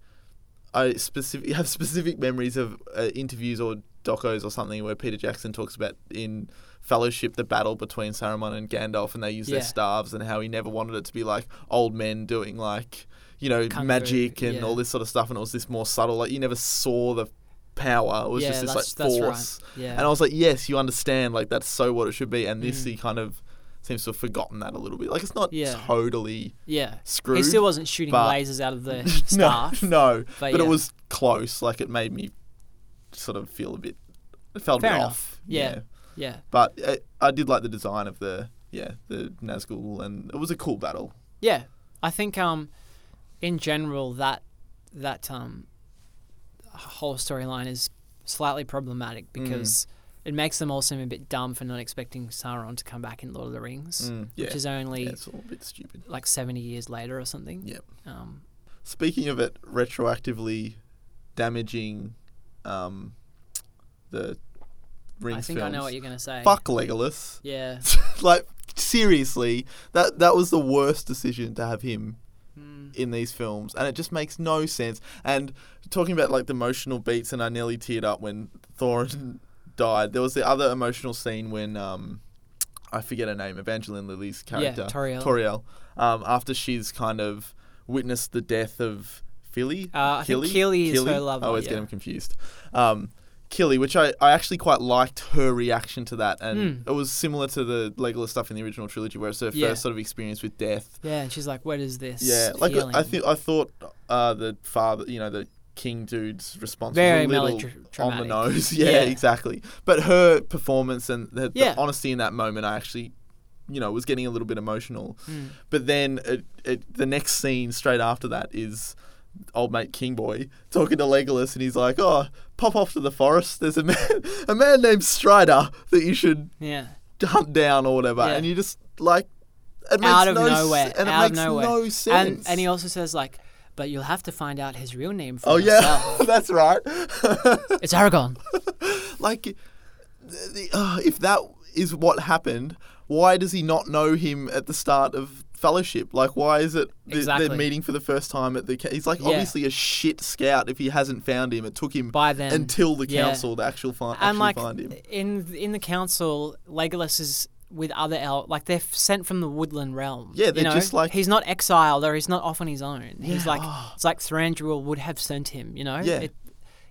I specific have specific memories of uh, interviews or docos or something where Peter Jackson talks about in Fellowship the battle between Saruman and Gandalf, and they use Yeah. their staves and how he never wanted it to be like old men doing like you know Kung fu, magic and yeah. all this sort of stuff, and it was this more subtle. Like you never saw the power; it was yeah, just this like force. right. Yeah. And I was like, yes, you understand, like that's so what it should be. And this Mm. he kind of seems to have forgotten that a little bit. Like it's not Yeah. totally yeah. screwed. He still wasn't shooting lasers out of the no, staff. no, But but, yeah. it was close. Like it made me sort of feel a bit. It felt Fair a bit enough. off. Yeah. Yeah. But I, I did like the design of the yeah the Nazgul, and it was a cool battle. Yeah, I think um, in general that that um, whole storyline is slightly problematic Mm. because it makes them all seem a bit dumb for not expecting Sauron to come back in Lord of the Rings, Mm, yeah, which is only yeah, it's all a bit stupid. like seventy years later or something. Yep. Um, Speaking of it retroactively damaging um, the rings I think I know what you're gonna say. Fuck Legolas. Yeah. like seriously, that that was the worst decision to have him Mm. in these films, and it just makes no sense. And talking about like the emotional beats, and I nearly teared up when Thorin died. There was the other emotional scene when um, I forget her name, Evangeline Lilly's Yeah, character, Tauriel. Tauriel, um, after she's kind of witnessed the death of Fili. Uh, I think Kili is her lover, I always yeah. get them confused. Um, Kili, which I, I actually quite liked her reaction to that, and Mm. it was similar to the Legolas stuff in the original trilogy, where it's her Yeah. first sort of experience with death. Yeah, and she's like, "What is this?" Yeah, like feeling? I think I thought uh, the father, you know, the king dude's response Very was a little on the nose. Yeah, Yeah. exactly. But her performance and the, Yeah. the honesty in that moment, I actually, you know, was getting a little bit emotional. Mm. But then it, it, the next scene straight after that is old mate King Boy talking to Legolas, and he's like, "Oh, pop off to the forest. There's a man, a man named Strider that you should Yeah. hunt down or whatever." Yeah. And you just like. It makes out of no nowhere. and it out makes of nowhere. no And sense. and he also says like, "But you'll have to find out his real name for Oh yourself." yeah, that's right. It's Aragorn. like, the, uh, if that is what happened, why does he not know him at the start of Fellowship? Like, why is it th- Exactly. they're meeting for the first time at the? ca- He's like Yeah. obviously a shit scout. If he hasn't found him, it took him By then, until the yeah. council to actual fi- actually and like find him. in in the council, Legolas is with other elves. Like they're sent from the Woodland realm. Yeah, they're know? just like- he's not exiled or he's not off on his own. He's Yeah, like it's like Thranduil would have sent him. You know. Yeah. It,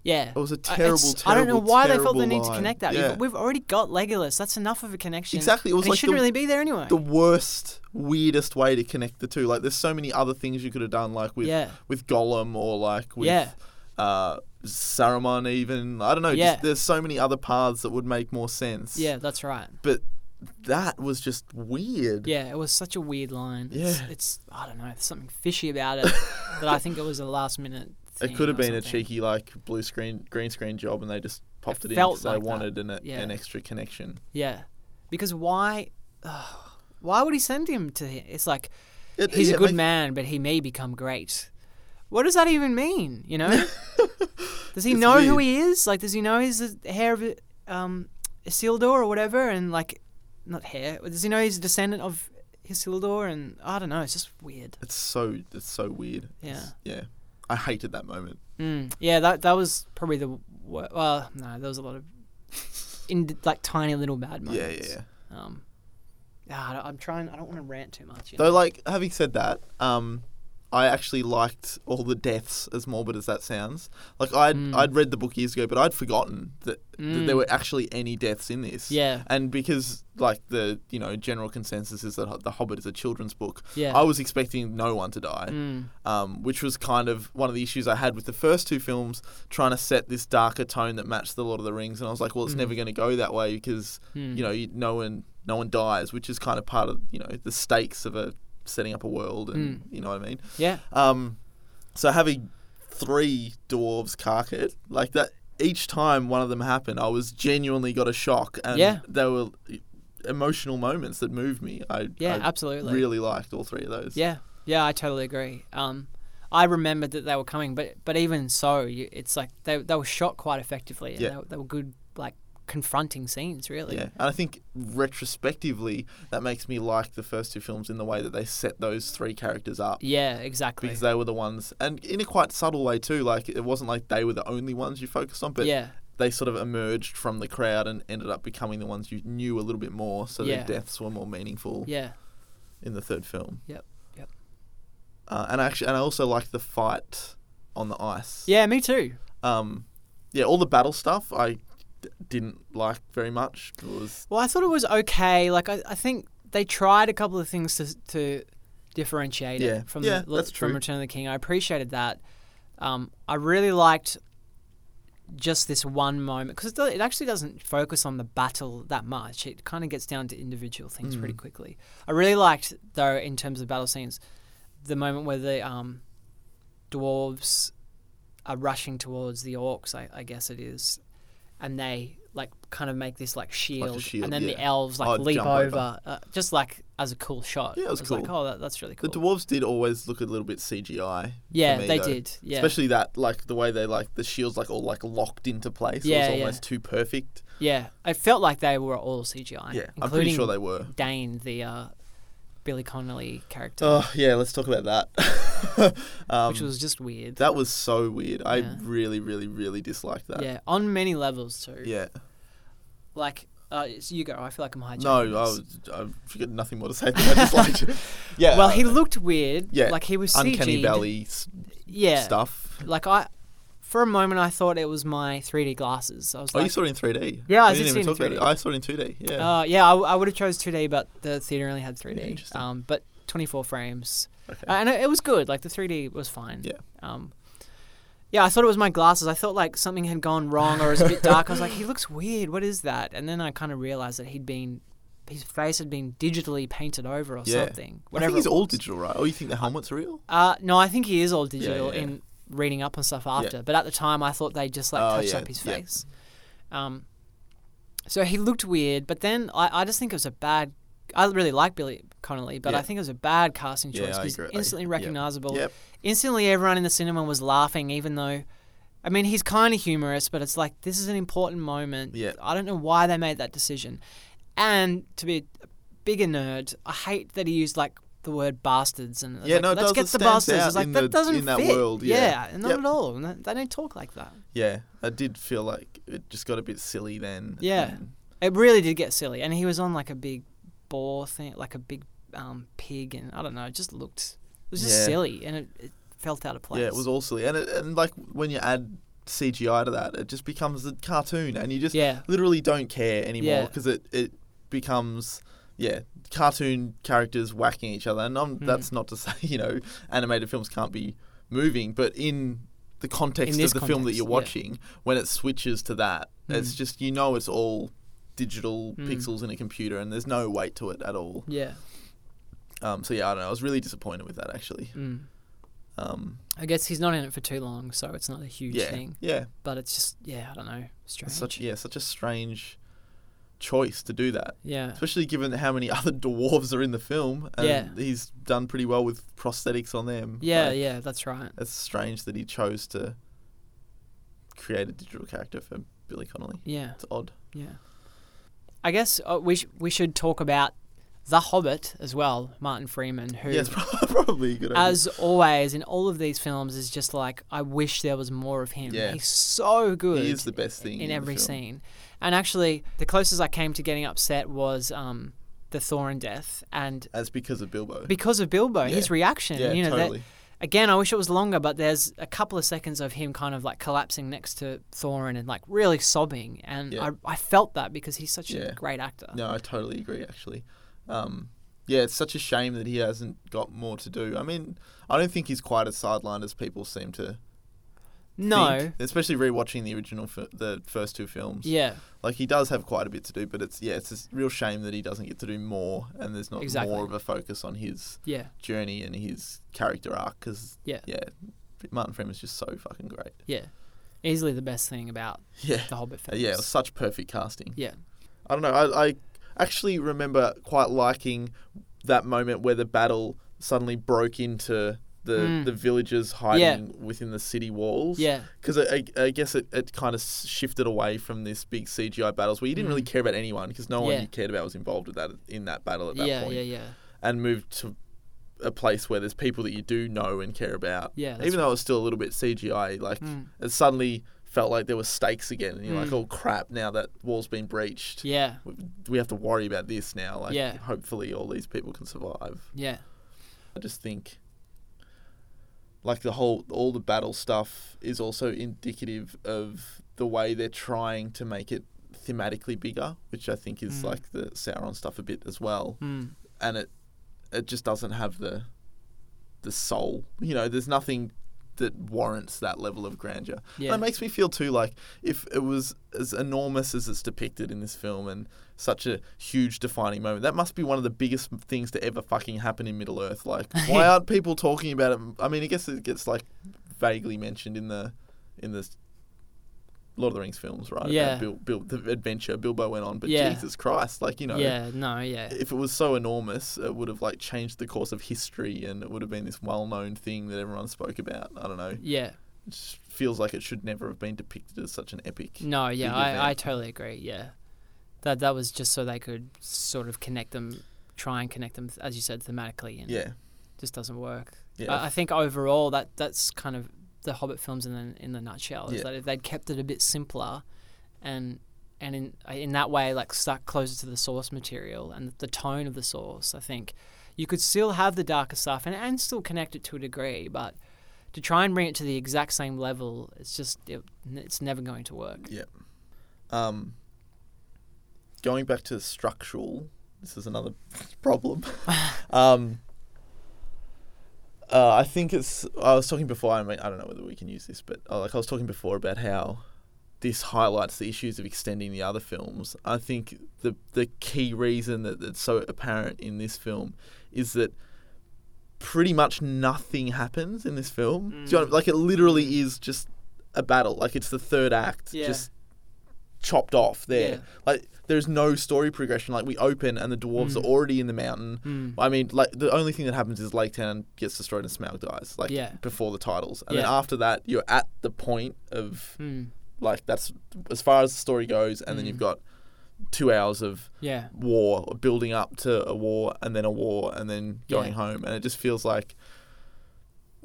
yeah. It was a Uh, terrible, it's- I don't know why they felt the terrible need to connect that. Yeah. We've, already got Legolas. That's enough of a connection. Exactly, it was And like shouldn't the- really be there anyway. the worst, weirdest way to connect the two. Like, there's so many other things you could have done, like with Yeah. with Gollum or like with Yeah. uh, Saruman. Even I don't know. Yeah. Just, there's so many other paths that would make more sense. yeah, that's right. but that was just weird. Yeah, it was such a weird line. It's, Yeah. it's I don't know, there's something fishy about it. that I think it was a last minute. It could have been a cheeky like blue screen, green screen job, and they just popped It it, in because like they wanted an, yeah. an extra connection. Yeah, because why? why would he send him to him? It's like It- he's yeah, a good make- man, but he may become great. What does that even mean? You know? does he It's know who he is? Like, does he know he's the heir of um, Isildur or whatever? And like, not heir. Does he know he's a descendant of Isildur? And I don't know. It's just weird. It's so it's so weird. Yeah. It's- yeah. I hated that moment. Mm, yeah, that that was probably the wor- well. No, there was a lot of in like tiny little bad moments. Yeah, yeah, yeah. Um, ah, I'm trying. I don't want to rant too much. Though, know? like having said that, um, I actually liked all the deaths, as morbid as that sounds. Like I'd Mm. I'd read the book years ago, but I'd forgotten that, that there were actually any deaths in this. Yeah. and because like the you know general consensus is that the Hobbit is a children's book. Yeah. I was expecting no one to die. Mm. Um, which was kind of one of the issues I had with the first two films, trying to set this darker tone that matched the Lord of the Rings, and I was like, well, it's Mm. never going to go that way because Mm. you know you, no one no one dies, which is kind of part of you know the stakes of a setting up a world, and Mm. you know what I mean. yeah, Um, so having three dwarves cark it like that each time one of them happened, I was genuinely got a shock, and Yeah. there were emotional moments that moved me. I yeah, I absolutely. really liked all three of those. Yeah, yeah, I totally agree. Um, I remembered that they were coming, but but even so, you, it's like they they were shot quite effectively. And Yeah. they, they were good, like confronting scenes, really. Yeah, and I think retrospectively that makes me like the first two films in the way that they set those three characters up Yeah, exactly. because they were the ones, and in a quite subtle way too. Like it wasn't like they were the only ones you focused on, but yeah, they sort of emerged from the crowd and ended up becoming the ones you knew a little bit more, so Yeah. their deaths were more meaningful yeah, in the third film. Yep, yep. Uh, and actually, and I also liked the fight on the ice. yeah. Me too. Um, yeah, all the battle stuff I d- didn't like very much. Was Well, I thought it was okay. Like I, I think they tried a couple of things to to differentiate Yeah. it from Yeah, the, that's from true. Return of the King. I appreciated that. Um, I really liked just this one moment because it, it actually doesn't focus on the battle that much. It kind of gets down to individual things pretty Mm. quickly. I really liked though in terms of battle scenes, the moment where the um, dwarves are rushing towards the orcs. I, I guess it is, and they like kind of make this like shield, shield, and then the elves like Oh, leap over, over. Uh, just like as a cool shot. Yeah, it was was like, cool. oh, that, that's really cool. the dwarves did always look a little bit CGI. yeah, me, they though. did. Yeah, Especially that, like the way they like the shields, like all like locked into place. Yeah, it was yeah. almost too perfect. yeah. It felt like they were all CGI. Yeah, I'm pretty sure they were. Dain, the uh, Billy Connolly character, Oh yeah, let's talk about that. um, which was just weird. that was so weird. I Yeah. really, really, really disliked that. yeah, on many levels too. Yeah. Like, uh, it's- you go. I feel like I'm hijacking. No, I, this. was, I've got nothing more to say. Than I disliked it. Yeah. Well, he uh, looked weird. Yeah. like he was uncanny CG'd. valley s- Yeah, stuff. Like I, for a moment, I thought it was my 3D glasses. I was Oh, like, you saw it in 3D. Yeah, I didn't even it in talk about 3D. I saw it in 2D. Yeah. Uh, yeah, I, I would have chose 2D, but the theater only had 3D. interesting. um, but 24 frames, okay. uh, and it, it was good. Like the 3D was fine. Yeah. Um, yeah, I thought it was my glasses. I thought like something had gone wrong or it was a bit dark. I was like, he looks weird. What is that? And then I kind of realized that he'd been, his face had been digitally painted over or yeah. something. I Whatever. think he's all digital, right? Oh, you think the helmet's real? Uh, no, I think he is all digital yeah. in reading up on stuff after. But at the time, I thought they just like Oh, touched yeah, up his yeah. face. Um, so he looked weird, but then I, I just think it was a bad. I really like Billy Connolly, but I think it was a bad casting Yeah, choice I because instantly Yep. recognizable. Yep. Instantly, everyone in the cinema was laughing, even though. I mean, he's kind of humorous, but it's like this is an important moment. Yeah. I don't know why they made that decision. And to be a bigger nerd, I hate that he used like the word bastards and Yeah, like, no, let's get the bastards. It's like that the- doesn't in that fit. world, yeah. not Yep. at all. They don't talk like that. Yeah. I did feel like it just got a bit silly then. Yeah. It really did get silly, and he was on like a big boar thing, like a big um, pig, and I don't know. It just looked. It was just Yeah. silly, and it, it felt out of place. Yeah, it was all silly, and it, and like when you add CGI to that, it just becomes a cartoon, and you just Yeah. literally don't care anymore Yeah. because it it becomes yeah cartoon characters whacking each other, and I'm, Hmm. that's not to say you know animated films can't be moving, but in the context In of the film that you're yeah. watching, when it switches to that, it's Mm. just you know it's all digital Mm. pixels in a computer, and there's no weight to it at all. Yeah. Um, so yeah, I don't know. I was really disappointed with that actually. Mm. Um, I guess he's not in it for too long, so it's not a huge yeah, thing. yeah. But it's just, yeah, I don't know, strange. It's such yeah, such a strange choice to do that. Yeah. Especially given how many other dwarves are in the film, and Yeah. he's done pretty well with prosthetics on them. Yeah, Like, yeah, that's right. It's strange that he chose to create a digital character for Billy Connolly. Yeah, It's odd. yeah. I guess uh, we sh- we should talk about the Hobbit as well, Martin Freeman, who, Yes, probably a good idea. as always in all of these films, is just like I wish there was more of him. Yeah. He's so good. he is the best thing in the every scene. And actually, the closest I came to getting upset was um, the Thorin death, and That's because of Bilbo. because of Bilbo, his reaction. yeah, you know, that, again, I wish it was longer, but there's a couple of seconds of him kind of like collapsing next to Thorin and like really sobbing, and Yeah. I, I felt that because he's such Yeah. a great actor. No, I totally agree. Actually, um, yeah, it's such a shame that he hasn't got more to do. I mean, I don't think he's quite as sidelined as people seem to. No, think, especially rewatching the original, the first two films. yeah, like he does have quite a bit to do, but it's yeah, it's a real shame that he doesn't get to do more, and there's not Exactly. more of a focus on his yeah, journey and his character arc. Because Yeah. yeah, Martin Freeman's just so fucking great. yeah. Easily the best thing about Yeah, the Hobbit films. yeah, it was such perfect casting. yeah, I don't know. I, I actually remember quite liking that moment where the battle suddenly broke into the, Mm. the villagers hiding within the city walls. yeah, Because I, I, I guess it, it kind of shifted away from this big CGI battles where you didn't really care about anyone because no one Mm. Yeah. you cared about was involved with that in that battle at that yeah, point. yeah, yeah. yeah. And moved to a place where there's people that you do know and care about. Yeah, Even though it was still a little bit CGI, like Mm. it suddenly felt like there were stakes again, and you're like, Mm. "Oh crap! Now that wall's been breached, Yeah, we- we have to worry about this now. Like, Yeah. hopefully, all these people can survive. yeah, I just think, like the whole, all the battle stuff is also indicative of the way they're trying to make it thematically bigger, which I think is Mm. like the Sauron stuff a bit as well. mm. And it, it just doesn't have the, the soul. You know, there's nothing that warrants that level of grandeur. Yeah. And it makes me feel too like if it was as enormous as it's depicted in this film and such a huge defining moment, that must be one of the biggest things to ever fucking happen in Middle Earth. Like, why aren't people talking about it? I mean, I guess it gets like vaguely mentioned in the in the Lord of the Rings films, right? Yeah. About Bil, Bil, the adventure Bilbo went on, but Yeah. Jesus Christ, like you know, yeah, no, yeah, if it was so enormous, it would have like changed the course of history, and it would have been this well-known thing that everyone spoke about. I don't know. yeah. It feels like it should never have been depicted as such an epic. No, yeah, I, I totally agree. Yeah, that that was just so they could sort of connect them, try and connect them, as you said, thematically, and Yeah, just doesn't work. yeah, I, I think overall that that's kind of the Hobbit films in the in the nutshell. Is Yeah. that if they'd kept it a bit simpler, and and in in that way like stuck closer to the source material and the tone of the source, I think you could still have the darker stuff and and still connect it to a degree, but. To try and bring it to the exact same level, it's just it, it's never going to work. yeah. Um, going back to structural, this is another problem. um, uh, I think it's. I was talking before. I mean, I don't know whether we can use this, but uh, like I was talking before about how this highlights the issues of extending the other films. I think the the key reason that that's so apparent in this film is that pretty much nothing happens in this film. Do you know, mean? like it literally is just a battle. Like it's the third act, Yeah. just chopped off there. Yeah. Like there's no story progression. Like we open and the dwarves Mm. are already in the mountain. Mm. I mean, like the only thing that happens is Lake Town gets destroyed and Smaug dies. Like Yeah. before the titles, and then after that, you're at the point of Mm. like that's as far as the story goes, and then Mm. you've got two hours of Yeah. war building up to a war and then a war and then going Yeah. home and it just feels like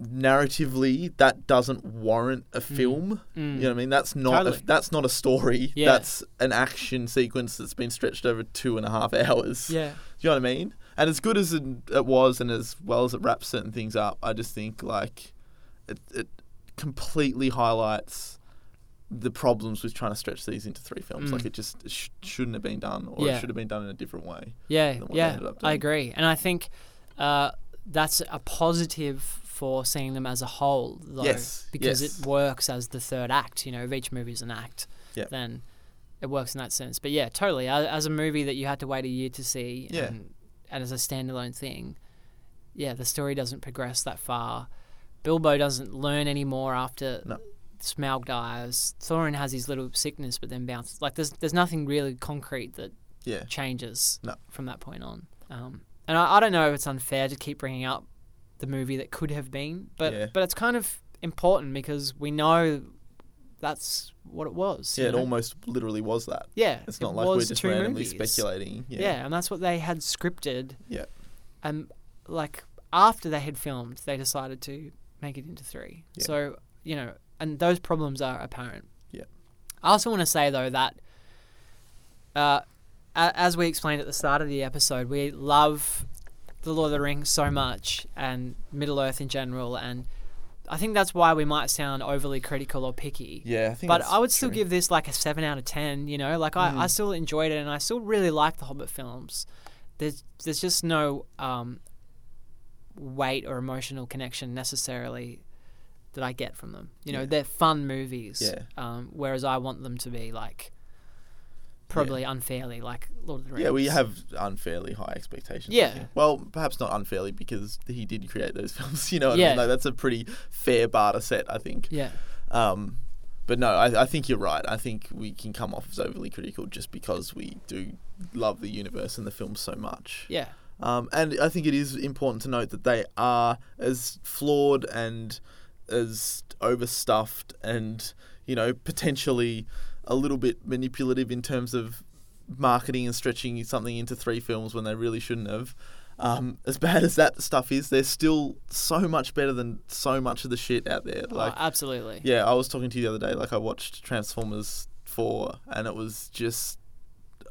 narratively that doesn't warrant a film Mm. you know what i mean that's not Totally. a, that's not a story Yeah. that's an action sequence that's been stretched over two and a half hours Yeah. do you know what i mean and as good as it, it was and as well as it wraps certain things up i just think like it, it completely highlights the problems with trying to stretch these into three films Mm. like it just sh- shouldn't have been done or Yeah. it should have been done in a different way Yeah, than what they yeah, I agree, and I think uh, that's a positive for seeing them as a whole, though, Yes, because yes. it works as the third act. You know, if each movie is an act, Yep. then it works in that sense. But yeah, totally. As, a movie that you had to wait a year to see, Yeah. and, and as a standalone thing, yeah, the story doesn't progress that far. Bilbo doesn't learn anymore after No. Smaug dies. Thorin has his little sickness, but then bounces. Like there's there's nothing really concrete that Yeah. changes No. from that point on. Um, and I, I don't know if it's unfair to keep bringing up the movie that could have been, but Yeah. but it's kind of important because we know that's what it was. Yeah, it know? almost literally was that. yeah. It's it not like we're just randomly movies. speculating. Yeah. Yeah. and that's what they had scripted. Yeah. And like after they had filmed, they decided to make it into three. Yeah. So you know, and those problems are apparent. Yeah. I also want to say though that, uh, as we explained at the start of the episode, we love the Lord of the Rings so much and Middle Earth in general, and I think that's why we might sound overly critical or picky. Yeah, I think But I would still true. give this like a seven out of ten. You know, like I, I Mm. still enjoyed it, and I still really like the Hobbit films. There's there's just no um, weight or emotional connection necessarily that I get from them. You know, Yeah. they're fun movies. Yeah. Um, whereas I want them to be like probably unfairly like Lord of the Rings. Yeah, we have unfairly high expectations. Yeah. Well, perhaps not unfairly because he did create those films. You know what I Yeah. mean? Like that's a pretty fair bar to set, I think. Yeah. Um, but no, I, I think you're right. I think we can come off as overly critical just because we do love the universe and the film so much. Yeah. Um, and I think it is important to note that they are as flawed and as overstuffed and, you know, potentially a little bit manipulative in terms of marketing and stretching something into three films when they really shouldn't have. Um, as bad as that stuff is, they're still so much better than so much of the shit out there. Like, oh, absolutely. yeah, I was talking to you the other day. Like I watched Transformers Four, and it was just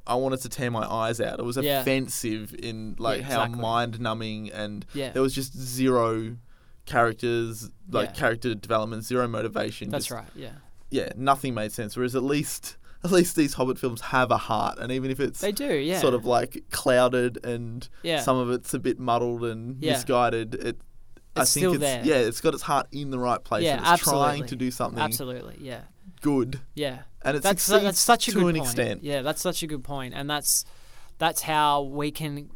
I wanted to tear my eyes out. It was Yeah. offensive in like how exactly. mind numbing, and Yeah. there was just zero characters, like Yeah. character development, zero motivation. That's just- right. Yeah. Yeah, nothing made sense. Whereas at least at least these Hobbit films have a heart, and even if it's They do. Yeah. sort of like clouded and Yeah. some of it's a bit muddled and Yeah. misguided, it. I think still it's there. yeah, it's got its heart in the right place. yeah. and it's absolutely. trying to do something Absolutely. Yeah. good, Yeah. and it that's that's such a to good an point. extent. Yeah, that's such a good point, and that's that's how we can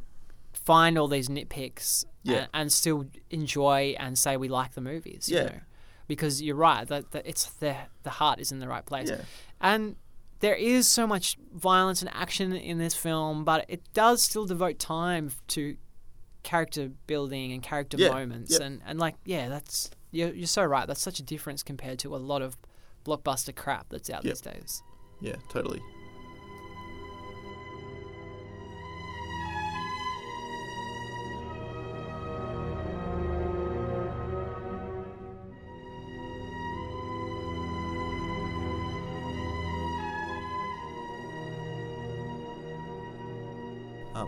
find all these nitpicks Yeah. and, and still enjoy and say we like the movies. You Yeah. know? Because you're right that, that it's the the heart is in the right place, Yeah. and there is so much violence and action in this film, but it does still devote time to character building and character Yeah, moments, yeah. and and like yeah, that's you're you're so right. That's such a difference compared to a lot of blockbuster crap that's out Yep. these days. Yeah, totally.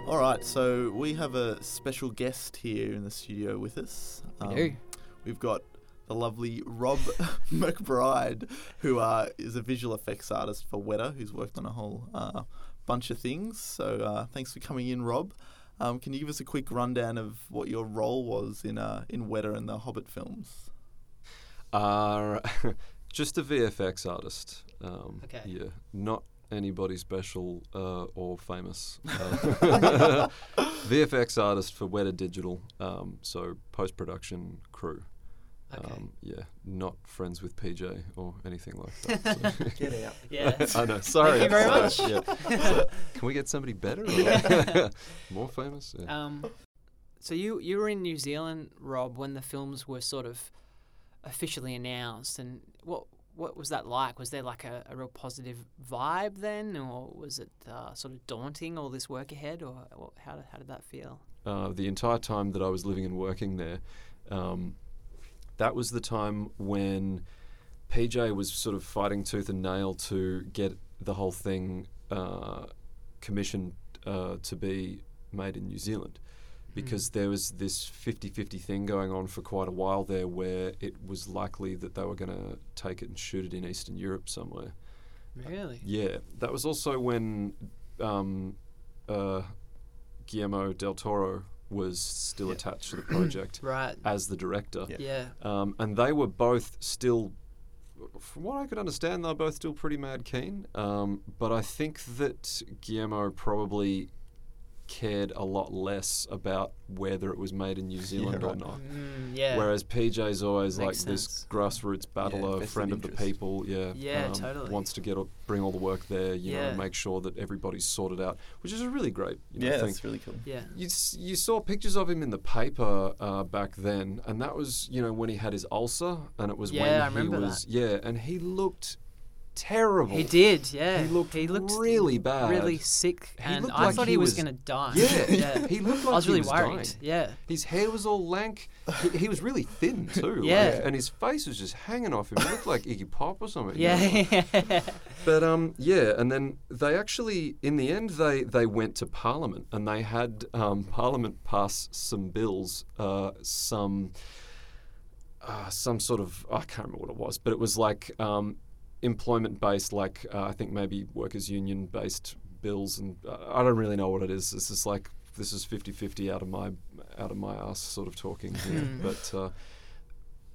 All right, so we have a special guest here in the studio with us. We Um, do. We've got the lovely Rob McBride, who uh, is a visual effects artist for Weta, who's worked on a whole uh, bunch of things. So uh, thanks for coming in, Rob. Um, can you give us a quick rundown of what your role was in uh, in Weta and the Hobbit films? Uh, just a VFX artist. Um, Okay. Yeah, not anybody special uh, or famous. Uh, VFX artist for Weta Digital, um, so post production crew. Okay. Um, yeah, not friends with PJ or anything like that. so- Get out. Yeah. I know. Sorry. Thank you very much. Yeah. So, can we get somebody better? or More famous? Yeah. Um, so you you were in New Zealand, Rob, when the films were sort of officially announced, and what what was that like? Was there like a, a real positive vibe then, or was it uh, sort of daunting all this work ahead, or how how did that feel? uh, the entire time that I was living and working there, um, that was the time when PJ was sort of fighting tooth and nail to get the whole thing uh, commissioned uh, to be made in New Zealand. Because there was this 50 50 thing going on for quite a while there where it was likely that they were going to take it and shoot it in Eastern Europe somewhere. Really? Yeah, that was also when um, uh, Guillermo del Toro was still Yeah. attached to the project Right. as the director. Yeah. Yeah. Um, and they were both still, from what I could understand, they were both still pretty mad keen. Um, but I think that Guillermo probably cared a lot less about whether it was made in New Zealand or right. not. Mm, yeah. Whereas PJ's always Makes like this grassroots battler, vested friend of the people. Yeah, Yeah, totally. Wants to get all- bring all the work there, you know, Yeah. and make sure that everybody's sorted out, which is a really great you know, yeah, thing. that's really cool. yeah. You, you saw pictures of him in the paper uh, back then, and that was you know when he had his ulcer, and it was Yeah, when I he remember was yeah, and he looked terrible. He did, yeah. He looked really bad. really sick, He and looked I like thought he he was, was- gonna die. Yeah, yeah. he looked like I was he really was worried. dying. Yeah, His hair was all lank. He, he was really thin too. Yeah. like, and his face was just hanging off him. He looked like Iggy Pop or something. you know, yeah, But um, yeah, and then they actually, in the end, they they went to Parliament and they had um, Parliament pass some bills, uh, some uh, some sort of I can't remember what it was, but it was like um, employment based, like uh, I think maybe workers union based bills, and uh, I don't really know what it is. It's just like this is 50-50 out of my out of my ass sort of talking here, Hmm. but. Uh,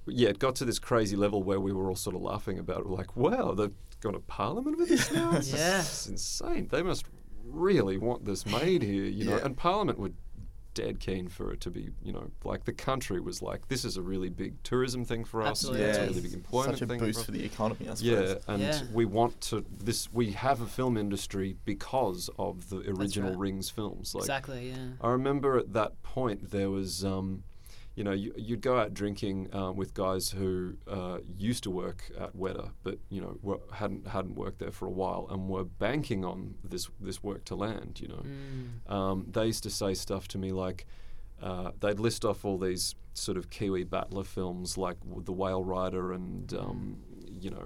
yeah, it got to this crazy level where we were all sort of laughing about it. We're like, wow, they've gone to Parliament with this now? Yeah. this is insane. They must really want this made here, you know. Yeah. And Parliament were dead keen for it to be, you know, like the country was like, this is a really big tourism thing for us. Absolutely. It's a Yeah, really big employment such a thing boost for for the economy, I suppose. Yeah, and Yeah. we want to this. We have a film industry because of the original right. Rings films. Like, exactly. Yeah. I remember at that point there was, um, you know, you, you'd go out drinking um, with guys who uh, used to work at Weta, but you know were, hadn't hadn't worked there for a while and were banking on this this work to land. You know, Mm. um, they used to say stuff to me like. Uh, they'd list off all these sort of Kiwi battler films like The Whale Rider and, um, you know,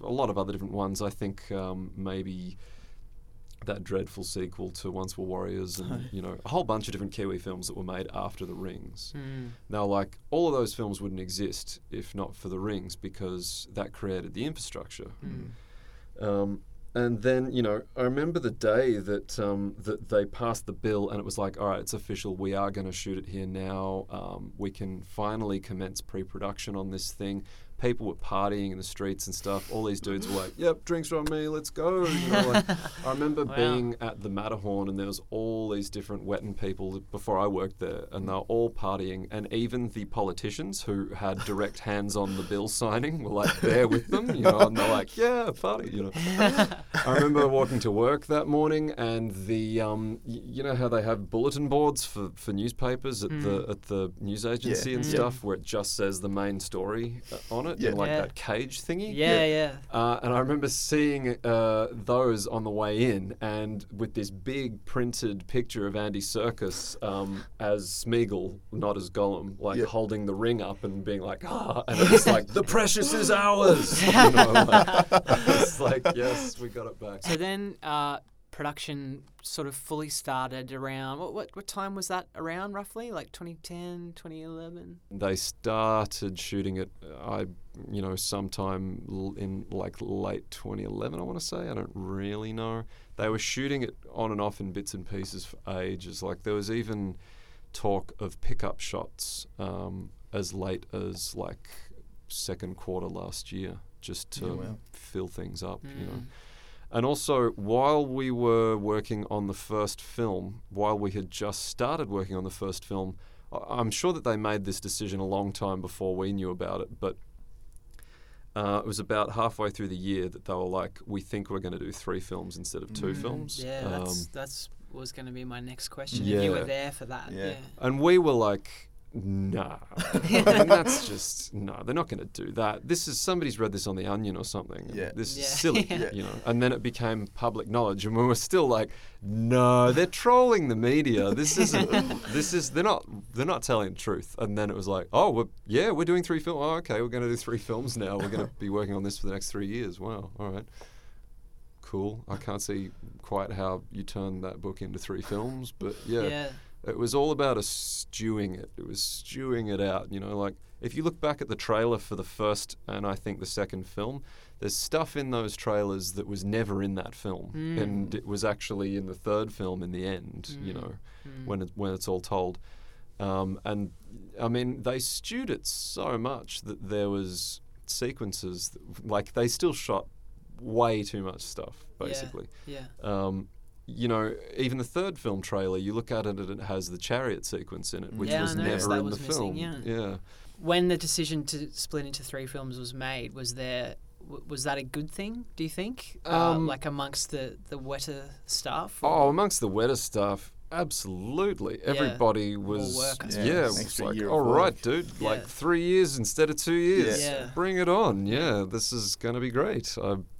a lot of other different ones. I think um, maybe that dreadful sequel to Once Were Warriors and, you know, a whole bunch of different Kiwi films that were made after The Rings. Mm. Now, like, all of those films wouldn't exist if not for The Rings because that created the infrastructure. Mm. Um, and then, you know, I remember the day that um, that they passed the bill, and it was like, all right, it's official. We are going to shoot it here now. Um, we can finally commence pre-production on this thing. People were partying in the streets and stuff. All these dudes were like, "Yep, drinks on me. Let's go." You know, like, I remember Wow. being at the Matterhorn, and there was all these different Wetton people before I worked there, and they were all partying. And even the politicians who had direct hands on the bill signing were like there with them, you know, and they're like, "Yeah, party," you know. I remember walking to work that morning, and the um, y- you know how they have bulletin boards for, for newspapers at the at the news agency and Mm. stuff, where it just says the main story uh, on it, Yeah. in like Yeah. that cage thingy. Yeah, yeah. Uh, and I remember seeing uh, those on the way in, and with this big printed picture of Andy Serkis um, as Smeagol, not as Gollum, like Yeah. holding the ring up and being like, ah, and it's like, the precious is ours. you know, like, it's like, yes, we got it back. So then, uh, production sort of fully started around what, what what time was that around roughly? Like 2010, 2011? They started shooting it, uh, I, you know, sometime in like late 2011, I want to say. I don't really know. They were shooting it on and off in bits and pieces for ages. Like there was even talk of pickup shots um, as late as like second quarter last year, just to Oh, wow. fill things up, you know. And also, while we were working on the first film, while we had just started working on the first film, I- I'm sure that they made this decision a long time before we knew about it, but uh, it was about halfway through the year that they were like, "We think we're going to do three films instead of two Mm. films." Yeah, Um, that's that's was going to be my next question. If you were there for that, yeah. Yeah. And we were like, nah. I mean, that's just, no, they're not going to do that. This is, somebody's read this on The Onion or something. Yeah. This Yeah. is silly, Yeah. you know. And then it became public knowledge. And we were still like, no, they're trolling the media. This isn't, this is, they're not, they're not telling the truth. And then it was like, oh, we're, yeah, we're doing three films. Oh, okay, we're going to do three films now. We're going to be working on this for the next three years. Wow, all right. Cool. I can't see quite how you turn that book into three films, but yeah. It was all about us stewing it. It was stewing it out. You know, like if you look back at the trailer for the first and I think the second film, there's stuff in those trailers that was never in that film, Mm. and it was actually in the third film in the end. You Mm. know, Mm. when it, when it's all told. Um, and I mean, they stewed it so much that there was sequences that, like they still shot way too much stuff, Yeah. basically. yeah. Um, you know, even the third film trailer, you look at it and it has the chariot sequence in it, which Yeah, was noticed never that in was the missing, film. yeah. yeah. When the decision to split into three films was made, was there was that a good thing? Do you think, uh, Um, like amongst the the Weta stuff? Oh, amongst the Weta stuff, absolutely. Everybody was work, I yeah, it was like, year of all right, work." dude, like three years instead of two years. Yeah. Bring it on. Yeah, this is gonna be great.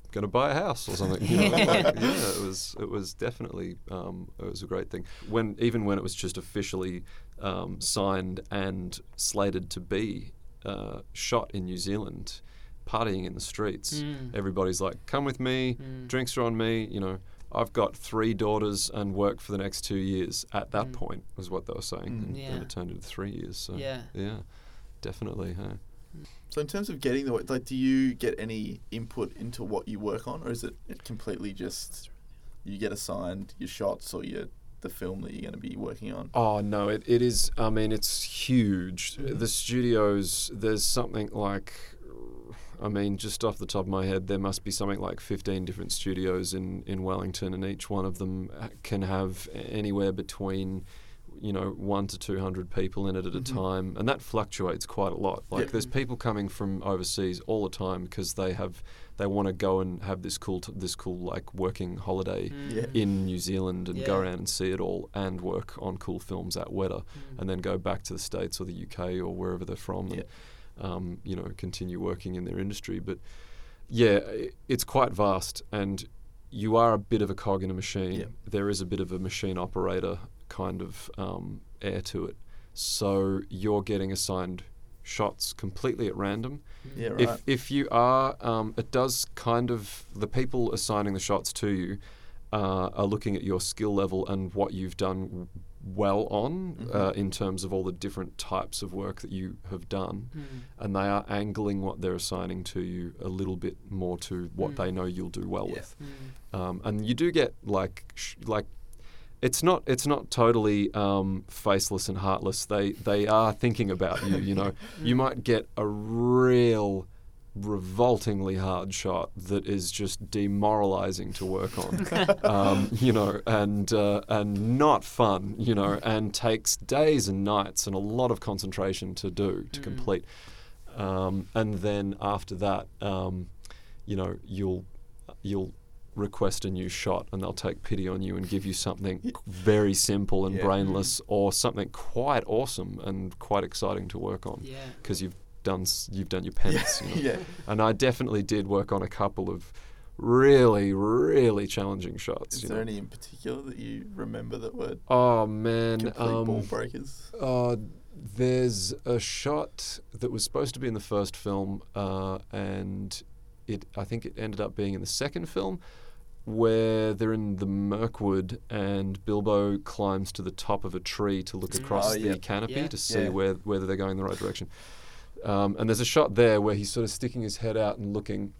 I'm gonna buy a house or something. You know, like, yeah, it was it was definitely um, it was a great thing. When even when it was just officially um, signed and slated to be uh, shot in New Zealand. Partying in the streets, Mm. everybody's like, "Come with me, drinks are on me." You know, I've got three daughters and work for the next two years. At that point, was what they were saying, and Mm. Yeah. then it turned into three years. So Yeah. yeah, definitely. Huh? So in terms of getting the work, like, do you get any input into what you work on, or is it completely just you get assigned your shots or your the film that you're going to be working on? Oh no, it, it is. I mean, it's huge. Mm-hmm. The studios. There's something like. I mean, just off the top of my head, there must be something like 15 different studios in, in Wellington, and each one of them can have anywhere between, you know, one to 200 people in it at a mm-hmm. time, and that fluctuates quite a lot. Like, Yep. there's people coming from overseas all the time because they have they want to go and have this cool t- this cool like working holiday mm. Yeah. in New Zealand and go around and see it all and work on cool films at Weta mm. and then go back to the States or the UK or wherever they're from and, um, you know, continue working in their industry. But yeah, it's quite vast and you are a bit of a cog in a machine. Yeah. There is a bit of a machine operator kind of um, air to it. So you're getting assigned shots completely at random. Yeah, right. If if you are, um, it does kind of the people assigning the shots to you uh, are looking at your skill level and what you've done well on Mm-hmm. uh, in terms of all the different types of work that you have done, Mm. and they are angling what they're assigning to you a little bit more to what Mm. they know you'll do well Yeah. with. Um, and you do get like sh- like it's not it's not totally um, faceless and heartless. They they are thinking about you. You know, you might get a real revoltingly hard shot that is just demoralizing to work on. um, you know, and uh, and not fun. You know, and takes days and nights and a lot of concentration to do to complete. Um, and then after that, um, you know, you'll you'll request a new shot and they'll take pity on you and give you something very simple and Yeah. brainless or something quite awesome and quite exciting to work on Yeah. because you've done you've done your pence you know? yeah. and I definitely did work on a couple of really really challenging shots Is you there know. any in particular that you remember that were oh man complete um, ball breakers? uh, there's a shot that was supposed to be in the first film, uh, and it I think it ended up being in the second film, where they're in the Mirkwood and Bilbo climbs to the top of a tree to look across Oh, the yeah. canopy Yeah. to see Yeah. where whether they're going in the right direction. Um, and there's a shot there where he's sort of sticking his head out and looking.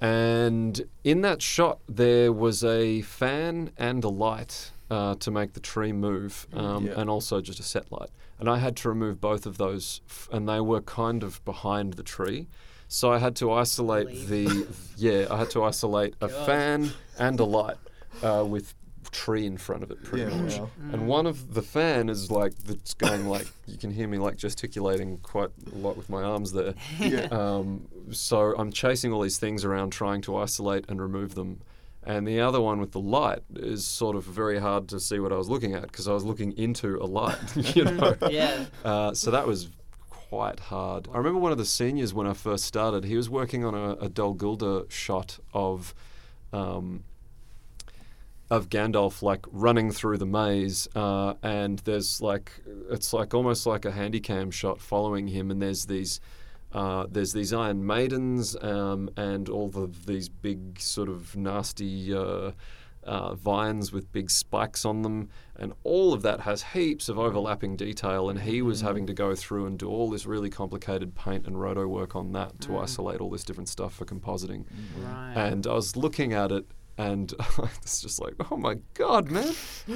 And in that shot, there was a fan and a light uh, to make the tree move, um, Yeah. and also just a set light. And I had to remove both of those, f- and they were kind of behind the tree. So I had to isolate the yeah, I had to isolate a God. fan and a light uh, with tree in front of it, pretty Yeah, much. wow. And one of the fan is like that's going like you can hear me like gesticulating quite a lot with my arms there. Yeah. Um, so I'm chasing all these things around, trying to isolate and remove them. And the other one with the light is sort of very hard to see what I was looking at because I was looking into a light, you know. Yeah. Uh, so that was quite hard. I remember one of the seniors when I first started. He was working on a, a Dol Guldur shot of. Um, of Gandalf like running through the maze, uh, and there's like it's like almost like a handycam shot following him, and there's these uh, there's these Iron Maidens um, and all of these big sort of nasty uh, uh, vines with big spikes on them, and all of that has heaps of overlapping detail. And he was mm-hmm. having to go through and do all this really complicated paint and roto work on that to mm. isolate all this different stuff for compositing. Mm-hmm. Right. And I was looking at it, and it's just like, oh my god, man!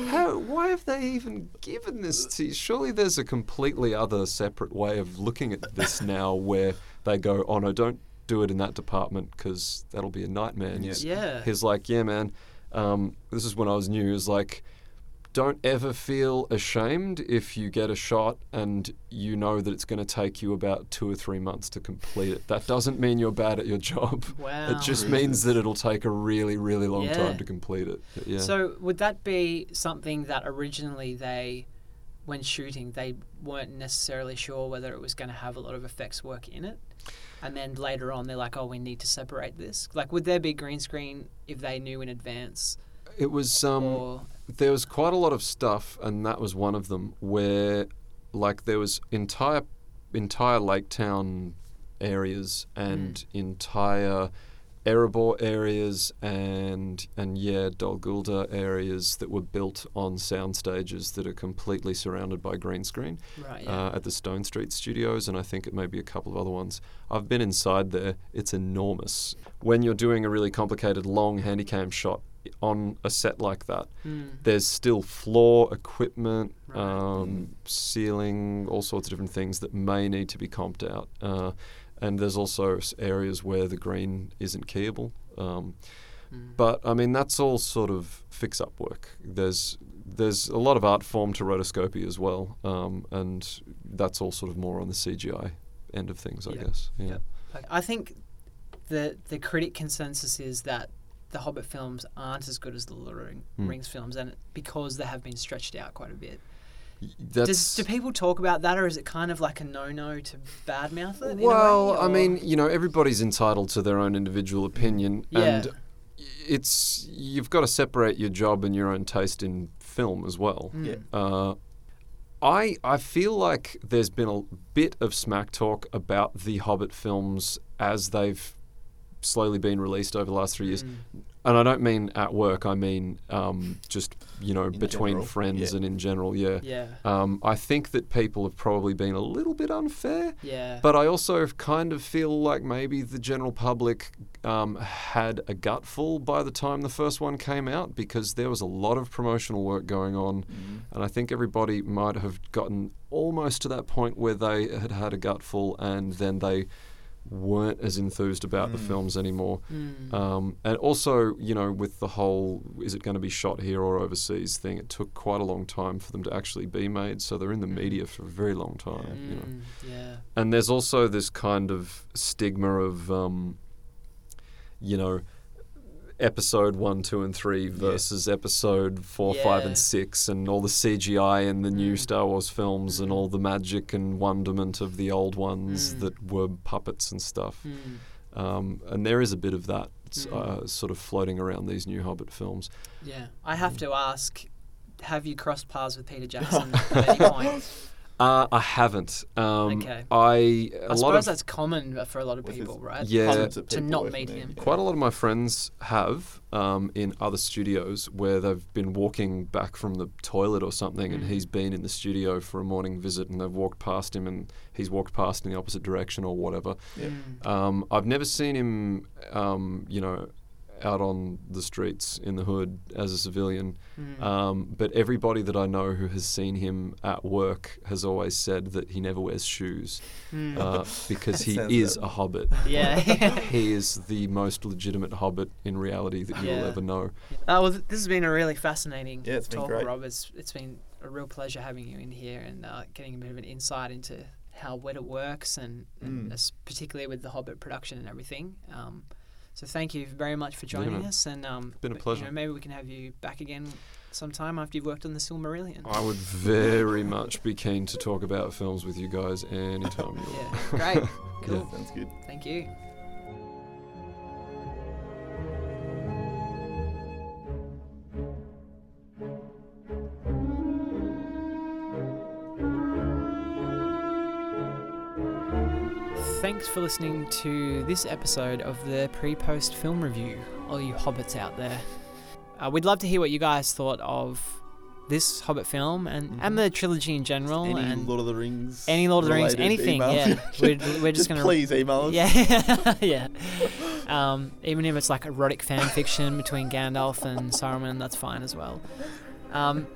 How? Why have they even given this to you? Surely there's a completely other, separate way of looking at this now, where they go, oh no, don't do it in that department because that'll be a nightmare. And he's, Yeah. he's like, yeah, man. Um, this is when I was new. Is like, don't ever feel ashamed if you get a shot and you know that it's going to take you about two or three months to complete it. That doesn't mean you're bad at your job. Wow. It just means that it'll take a really, really long Yeah. time to complete it. Yeah. So would that be something that originally they, when shooting, they weren't necessarily sure whether it was going to have a lot of effects work in it, and then later on they're like, oh, we need to separate this. Like, would there be green screen if they knew in advance? it was um, or there was quite a lot of stuff, and that was one of them where, like, there was entire entire Lake Town areas and entire Erebor areas and and yeah, Dol Guldur areas that were built on sound stages that are completely surrounded by green screen right? Yeah. uh, at the Stone Street Studios, and I think it may be a couple of other ones. I've been inside there; it's enormous. When you're doing a really complicated long handycam shot on a set like that, Mm. there's still floor equipment, Right. um, ceiling, all sorts of different things that may need to be comped out. Uh, and there's also areas where the green isn't keyable. Um, Mm. But I mean, that's all sort of fix-up work. There's there's a lot of art form to rotoscopy as well, um, and that's all sort of more on the CGI end of things, I Yeah. guess. Yeah. Yeah. I think the the critic consensus is that the Hobbit films aren't as good as the Lord of the Ring-. Rings films, and because they have been stretched out quite a bit. Y- That's Does, do people talk about that, or is it kind of like a no-no to badmouth it? Well, way, I mean, you know, everybody's entitled to their own individual opinion, Yeah. and it's you've got to separate your job and your own taste in film as well. Mm. Yeah. Uh, I I feel like there's been a bit of smack talk about the Hobbit films as they've slowly been released over the last three years, Mm. And I don't mean at work. I mean um, just you know between general, friends yeah. and in general. Yeah. Yeah, Um, I think that people have probably been a little bit unfair. yeah, But I also kind of feel like maybe the general public um, had a gutful by the time the first one came out because there was a lot of promotional work going on. And I think everybody might have gotten almost to that point where they had had a gutful and then they weren't as enthused about the films anymore. Mm. Um, and also, you know, with the whole is it going to be shot here or overseas thing, it took quite a long time for them to actually be made. So they're in the media for a very long time, you know. Mm, yeah, And there's also this kind of stigma of, um, you know, episode one, two, and three versus episode four, five, and six, and all the CGI in the new Mm. Star Wars films, and all the magic and wonderment of the old ones Mm. that were puppets and stuff. Mm. Um, and there is a bit of that Mm. uh, sort of floating around these new Hobbit films. yeah. I have Mm. to ask: Have you crossed paths with Peter Jackson at any point? Uh, I haven't. Um, Okay. I a I lot suppose of that's common for a lot of With his people, right? Yeah. Hundreds of To not meet him. Yeah. Quite a lot of my friends have um, in other studios where they've been walking back from the toilet or something, and Mm. he's been in the studio for a morning visit, and they've walked past him, and he's walked past in the opposite direction or whatever. Mm. Um, I've never seen him, um, you know, out on the streets in the hood as a civilian. Mm. Um, but everybody that I know who has seen him at work has always said that he never wears shoes Mm. uh, because he is about a hobbit. yeah. he is the most legitimate hobbit in reality that you Yeah. will ever know. Uh, well, th- this has been a really fascinating Yeah, it's been talk, great. Rob. It's, it's been a real pleasure having you in here and uh, getting a bit of an insight into how Weta works and, and Mm. particularly with the Hobbit production and everything. Um, so thank you very much for joining man. us, and um, Been a but, you pleasure. know, maybe we can have you back again sometime after you've worked on the Silmarillion. I would very much be keen to talk about films with you guys anytime you Yeah, want. great, cool. Sounds good. Thank you. Thanks for listening to this episode of the pre post film review, all you hobbits out there. Uh, we'd love to hear what you guys thought of this Hobbit film and, and the trilogy in general. Any and Lord of the Rings. any Lord of the Rings, anything, emails? yeah. We're, we're just gonna please email us. yeah, yeah. Um, even if it's like erotic fan fiction between Gandalf and Saruman, that's fine as well. Um,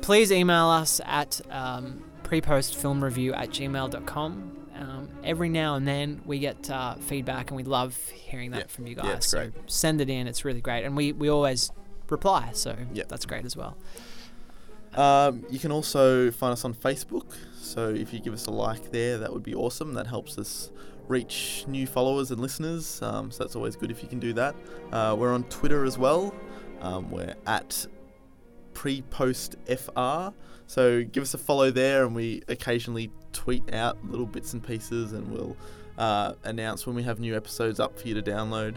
please email us at um, prepostfilmreview at gmail.com. Um, every now and then we get uh, feedback and we love hearing that Yeah. from you guys. Yeah, it's so great. send it in, it's really great. And we, we always reply. So Yep. that's great as well. Um, you can also find us on Facebook. So if you give us a like there, that would be awesome. That helps us reach new followers and listeners. Um, so that's always good if you can do that. Uh, we're on Twitter as well. Um, we're at prepostfr. So give us a follow there, and we occasionally tweet out little bits and pieces, and we'll uh, announce when we have new episodes up for you to download.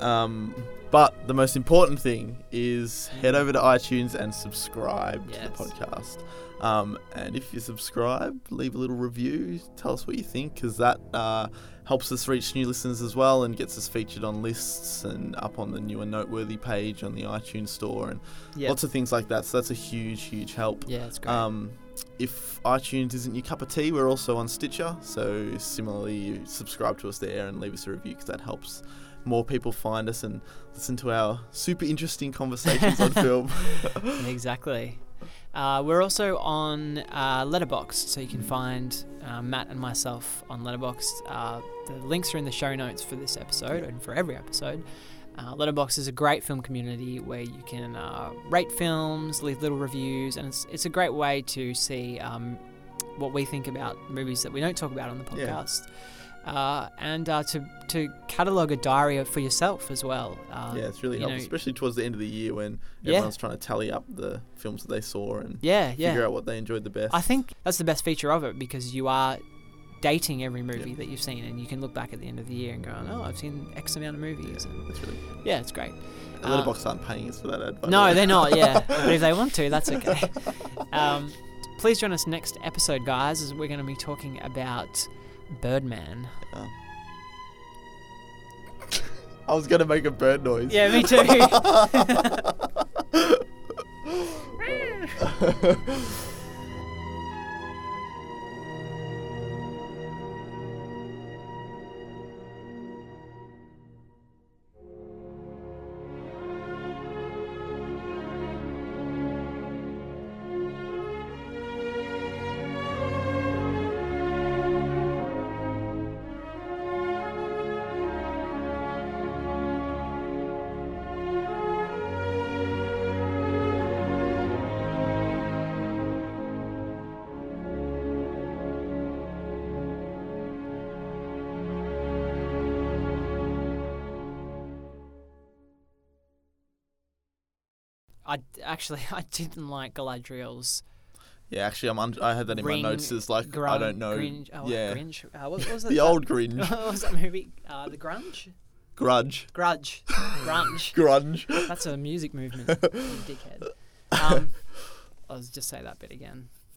Um, but the most important thing is head over to iTunes and subscribe Yes. to the podcast. Um, and if you subscribe, leave a little review. Tell us what you think, because that uh, helps us reach new listeners as well, and gets us featured on lists and up on the new and noteworthy page on the iTunes store, and Yeah. lots of things like that. So that's a huge, huge help. yeah, it's great. Um, if iTunes isn't your cup of tea, we're also on Stitcher. So similarly, you subscribe to us there and leave us a review because that helps more people find us and listen to our super interesting conversations on film. exactly. Uh, we're also on uh, Letterboxd, so you can find uh, Matt and myself on Letterboxd. Uh, the links are in the show notes for this episode and for every episode. Uh, Letterboxd is a great film community where you can uh, rate films, leave little reviews, and it's it's a great way to see um, what we think about movies that we don't talk about on the Yeah. podcast. Uh, and uh, to to catalogue a diary for yourself as well. Uh, yeah, it's really helpful, know- especially towards the end of the year when Yeah. everyone's trying to tally up the films that they saw and yeah, yeah. figure out what they enjoyed the best. I think that's the best feature of it because you are dating every movie Yeah. that you've seen, and you can look back at the end of the year and go, "Oh, I've seen X amount of movies." And it's really yeah, it's great. the Uh, Letterboxd aren't paying us for that ad. No, way. they're not. Yeah, but if they want to, that's okay. Um, please join us next episode, guys, as we're going to be talking about Birdman. Um, I was gonna make a bird noise. Yeah, me too. I actually I didn't like Galadriel's Yeah, actually, I'm. Un- I had that in Ring, my notes. As like I don't know. Grinch, oh, yeah. Uh, what, what was it? the that- old Grinch, what was that movie? Uh, the Grunge? Grudge, Grudge. Grunge. Grunge. That's a music movement, dickhead. Um, I'll just say that bit again.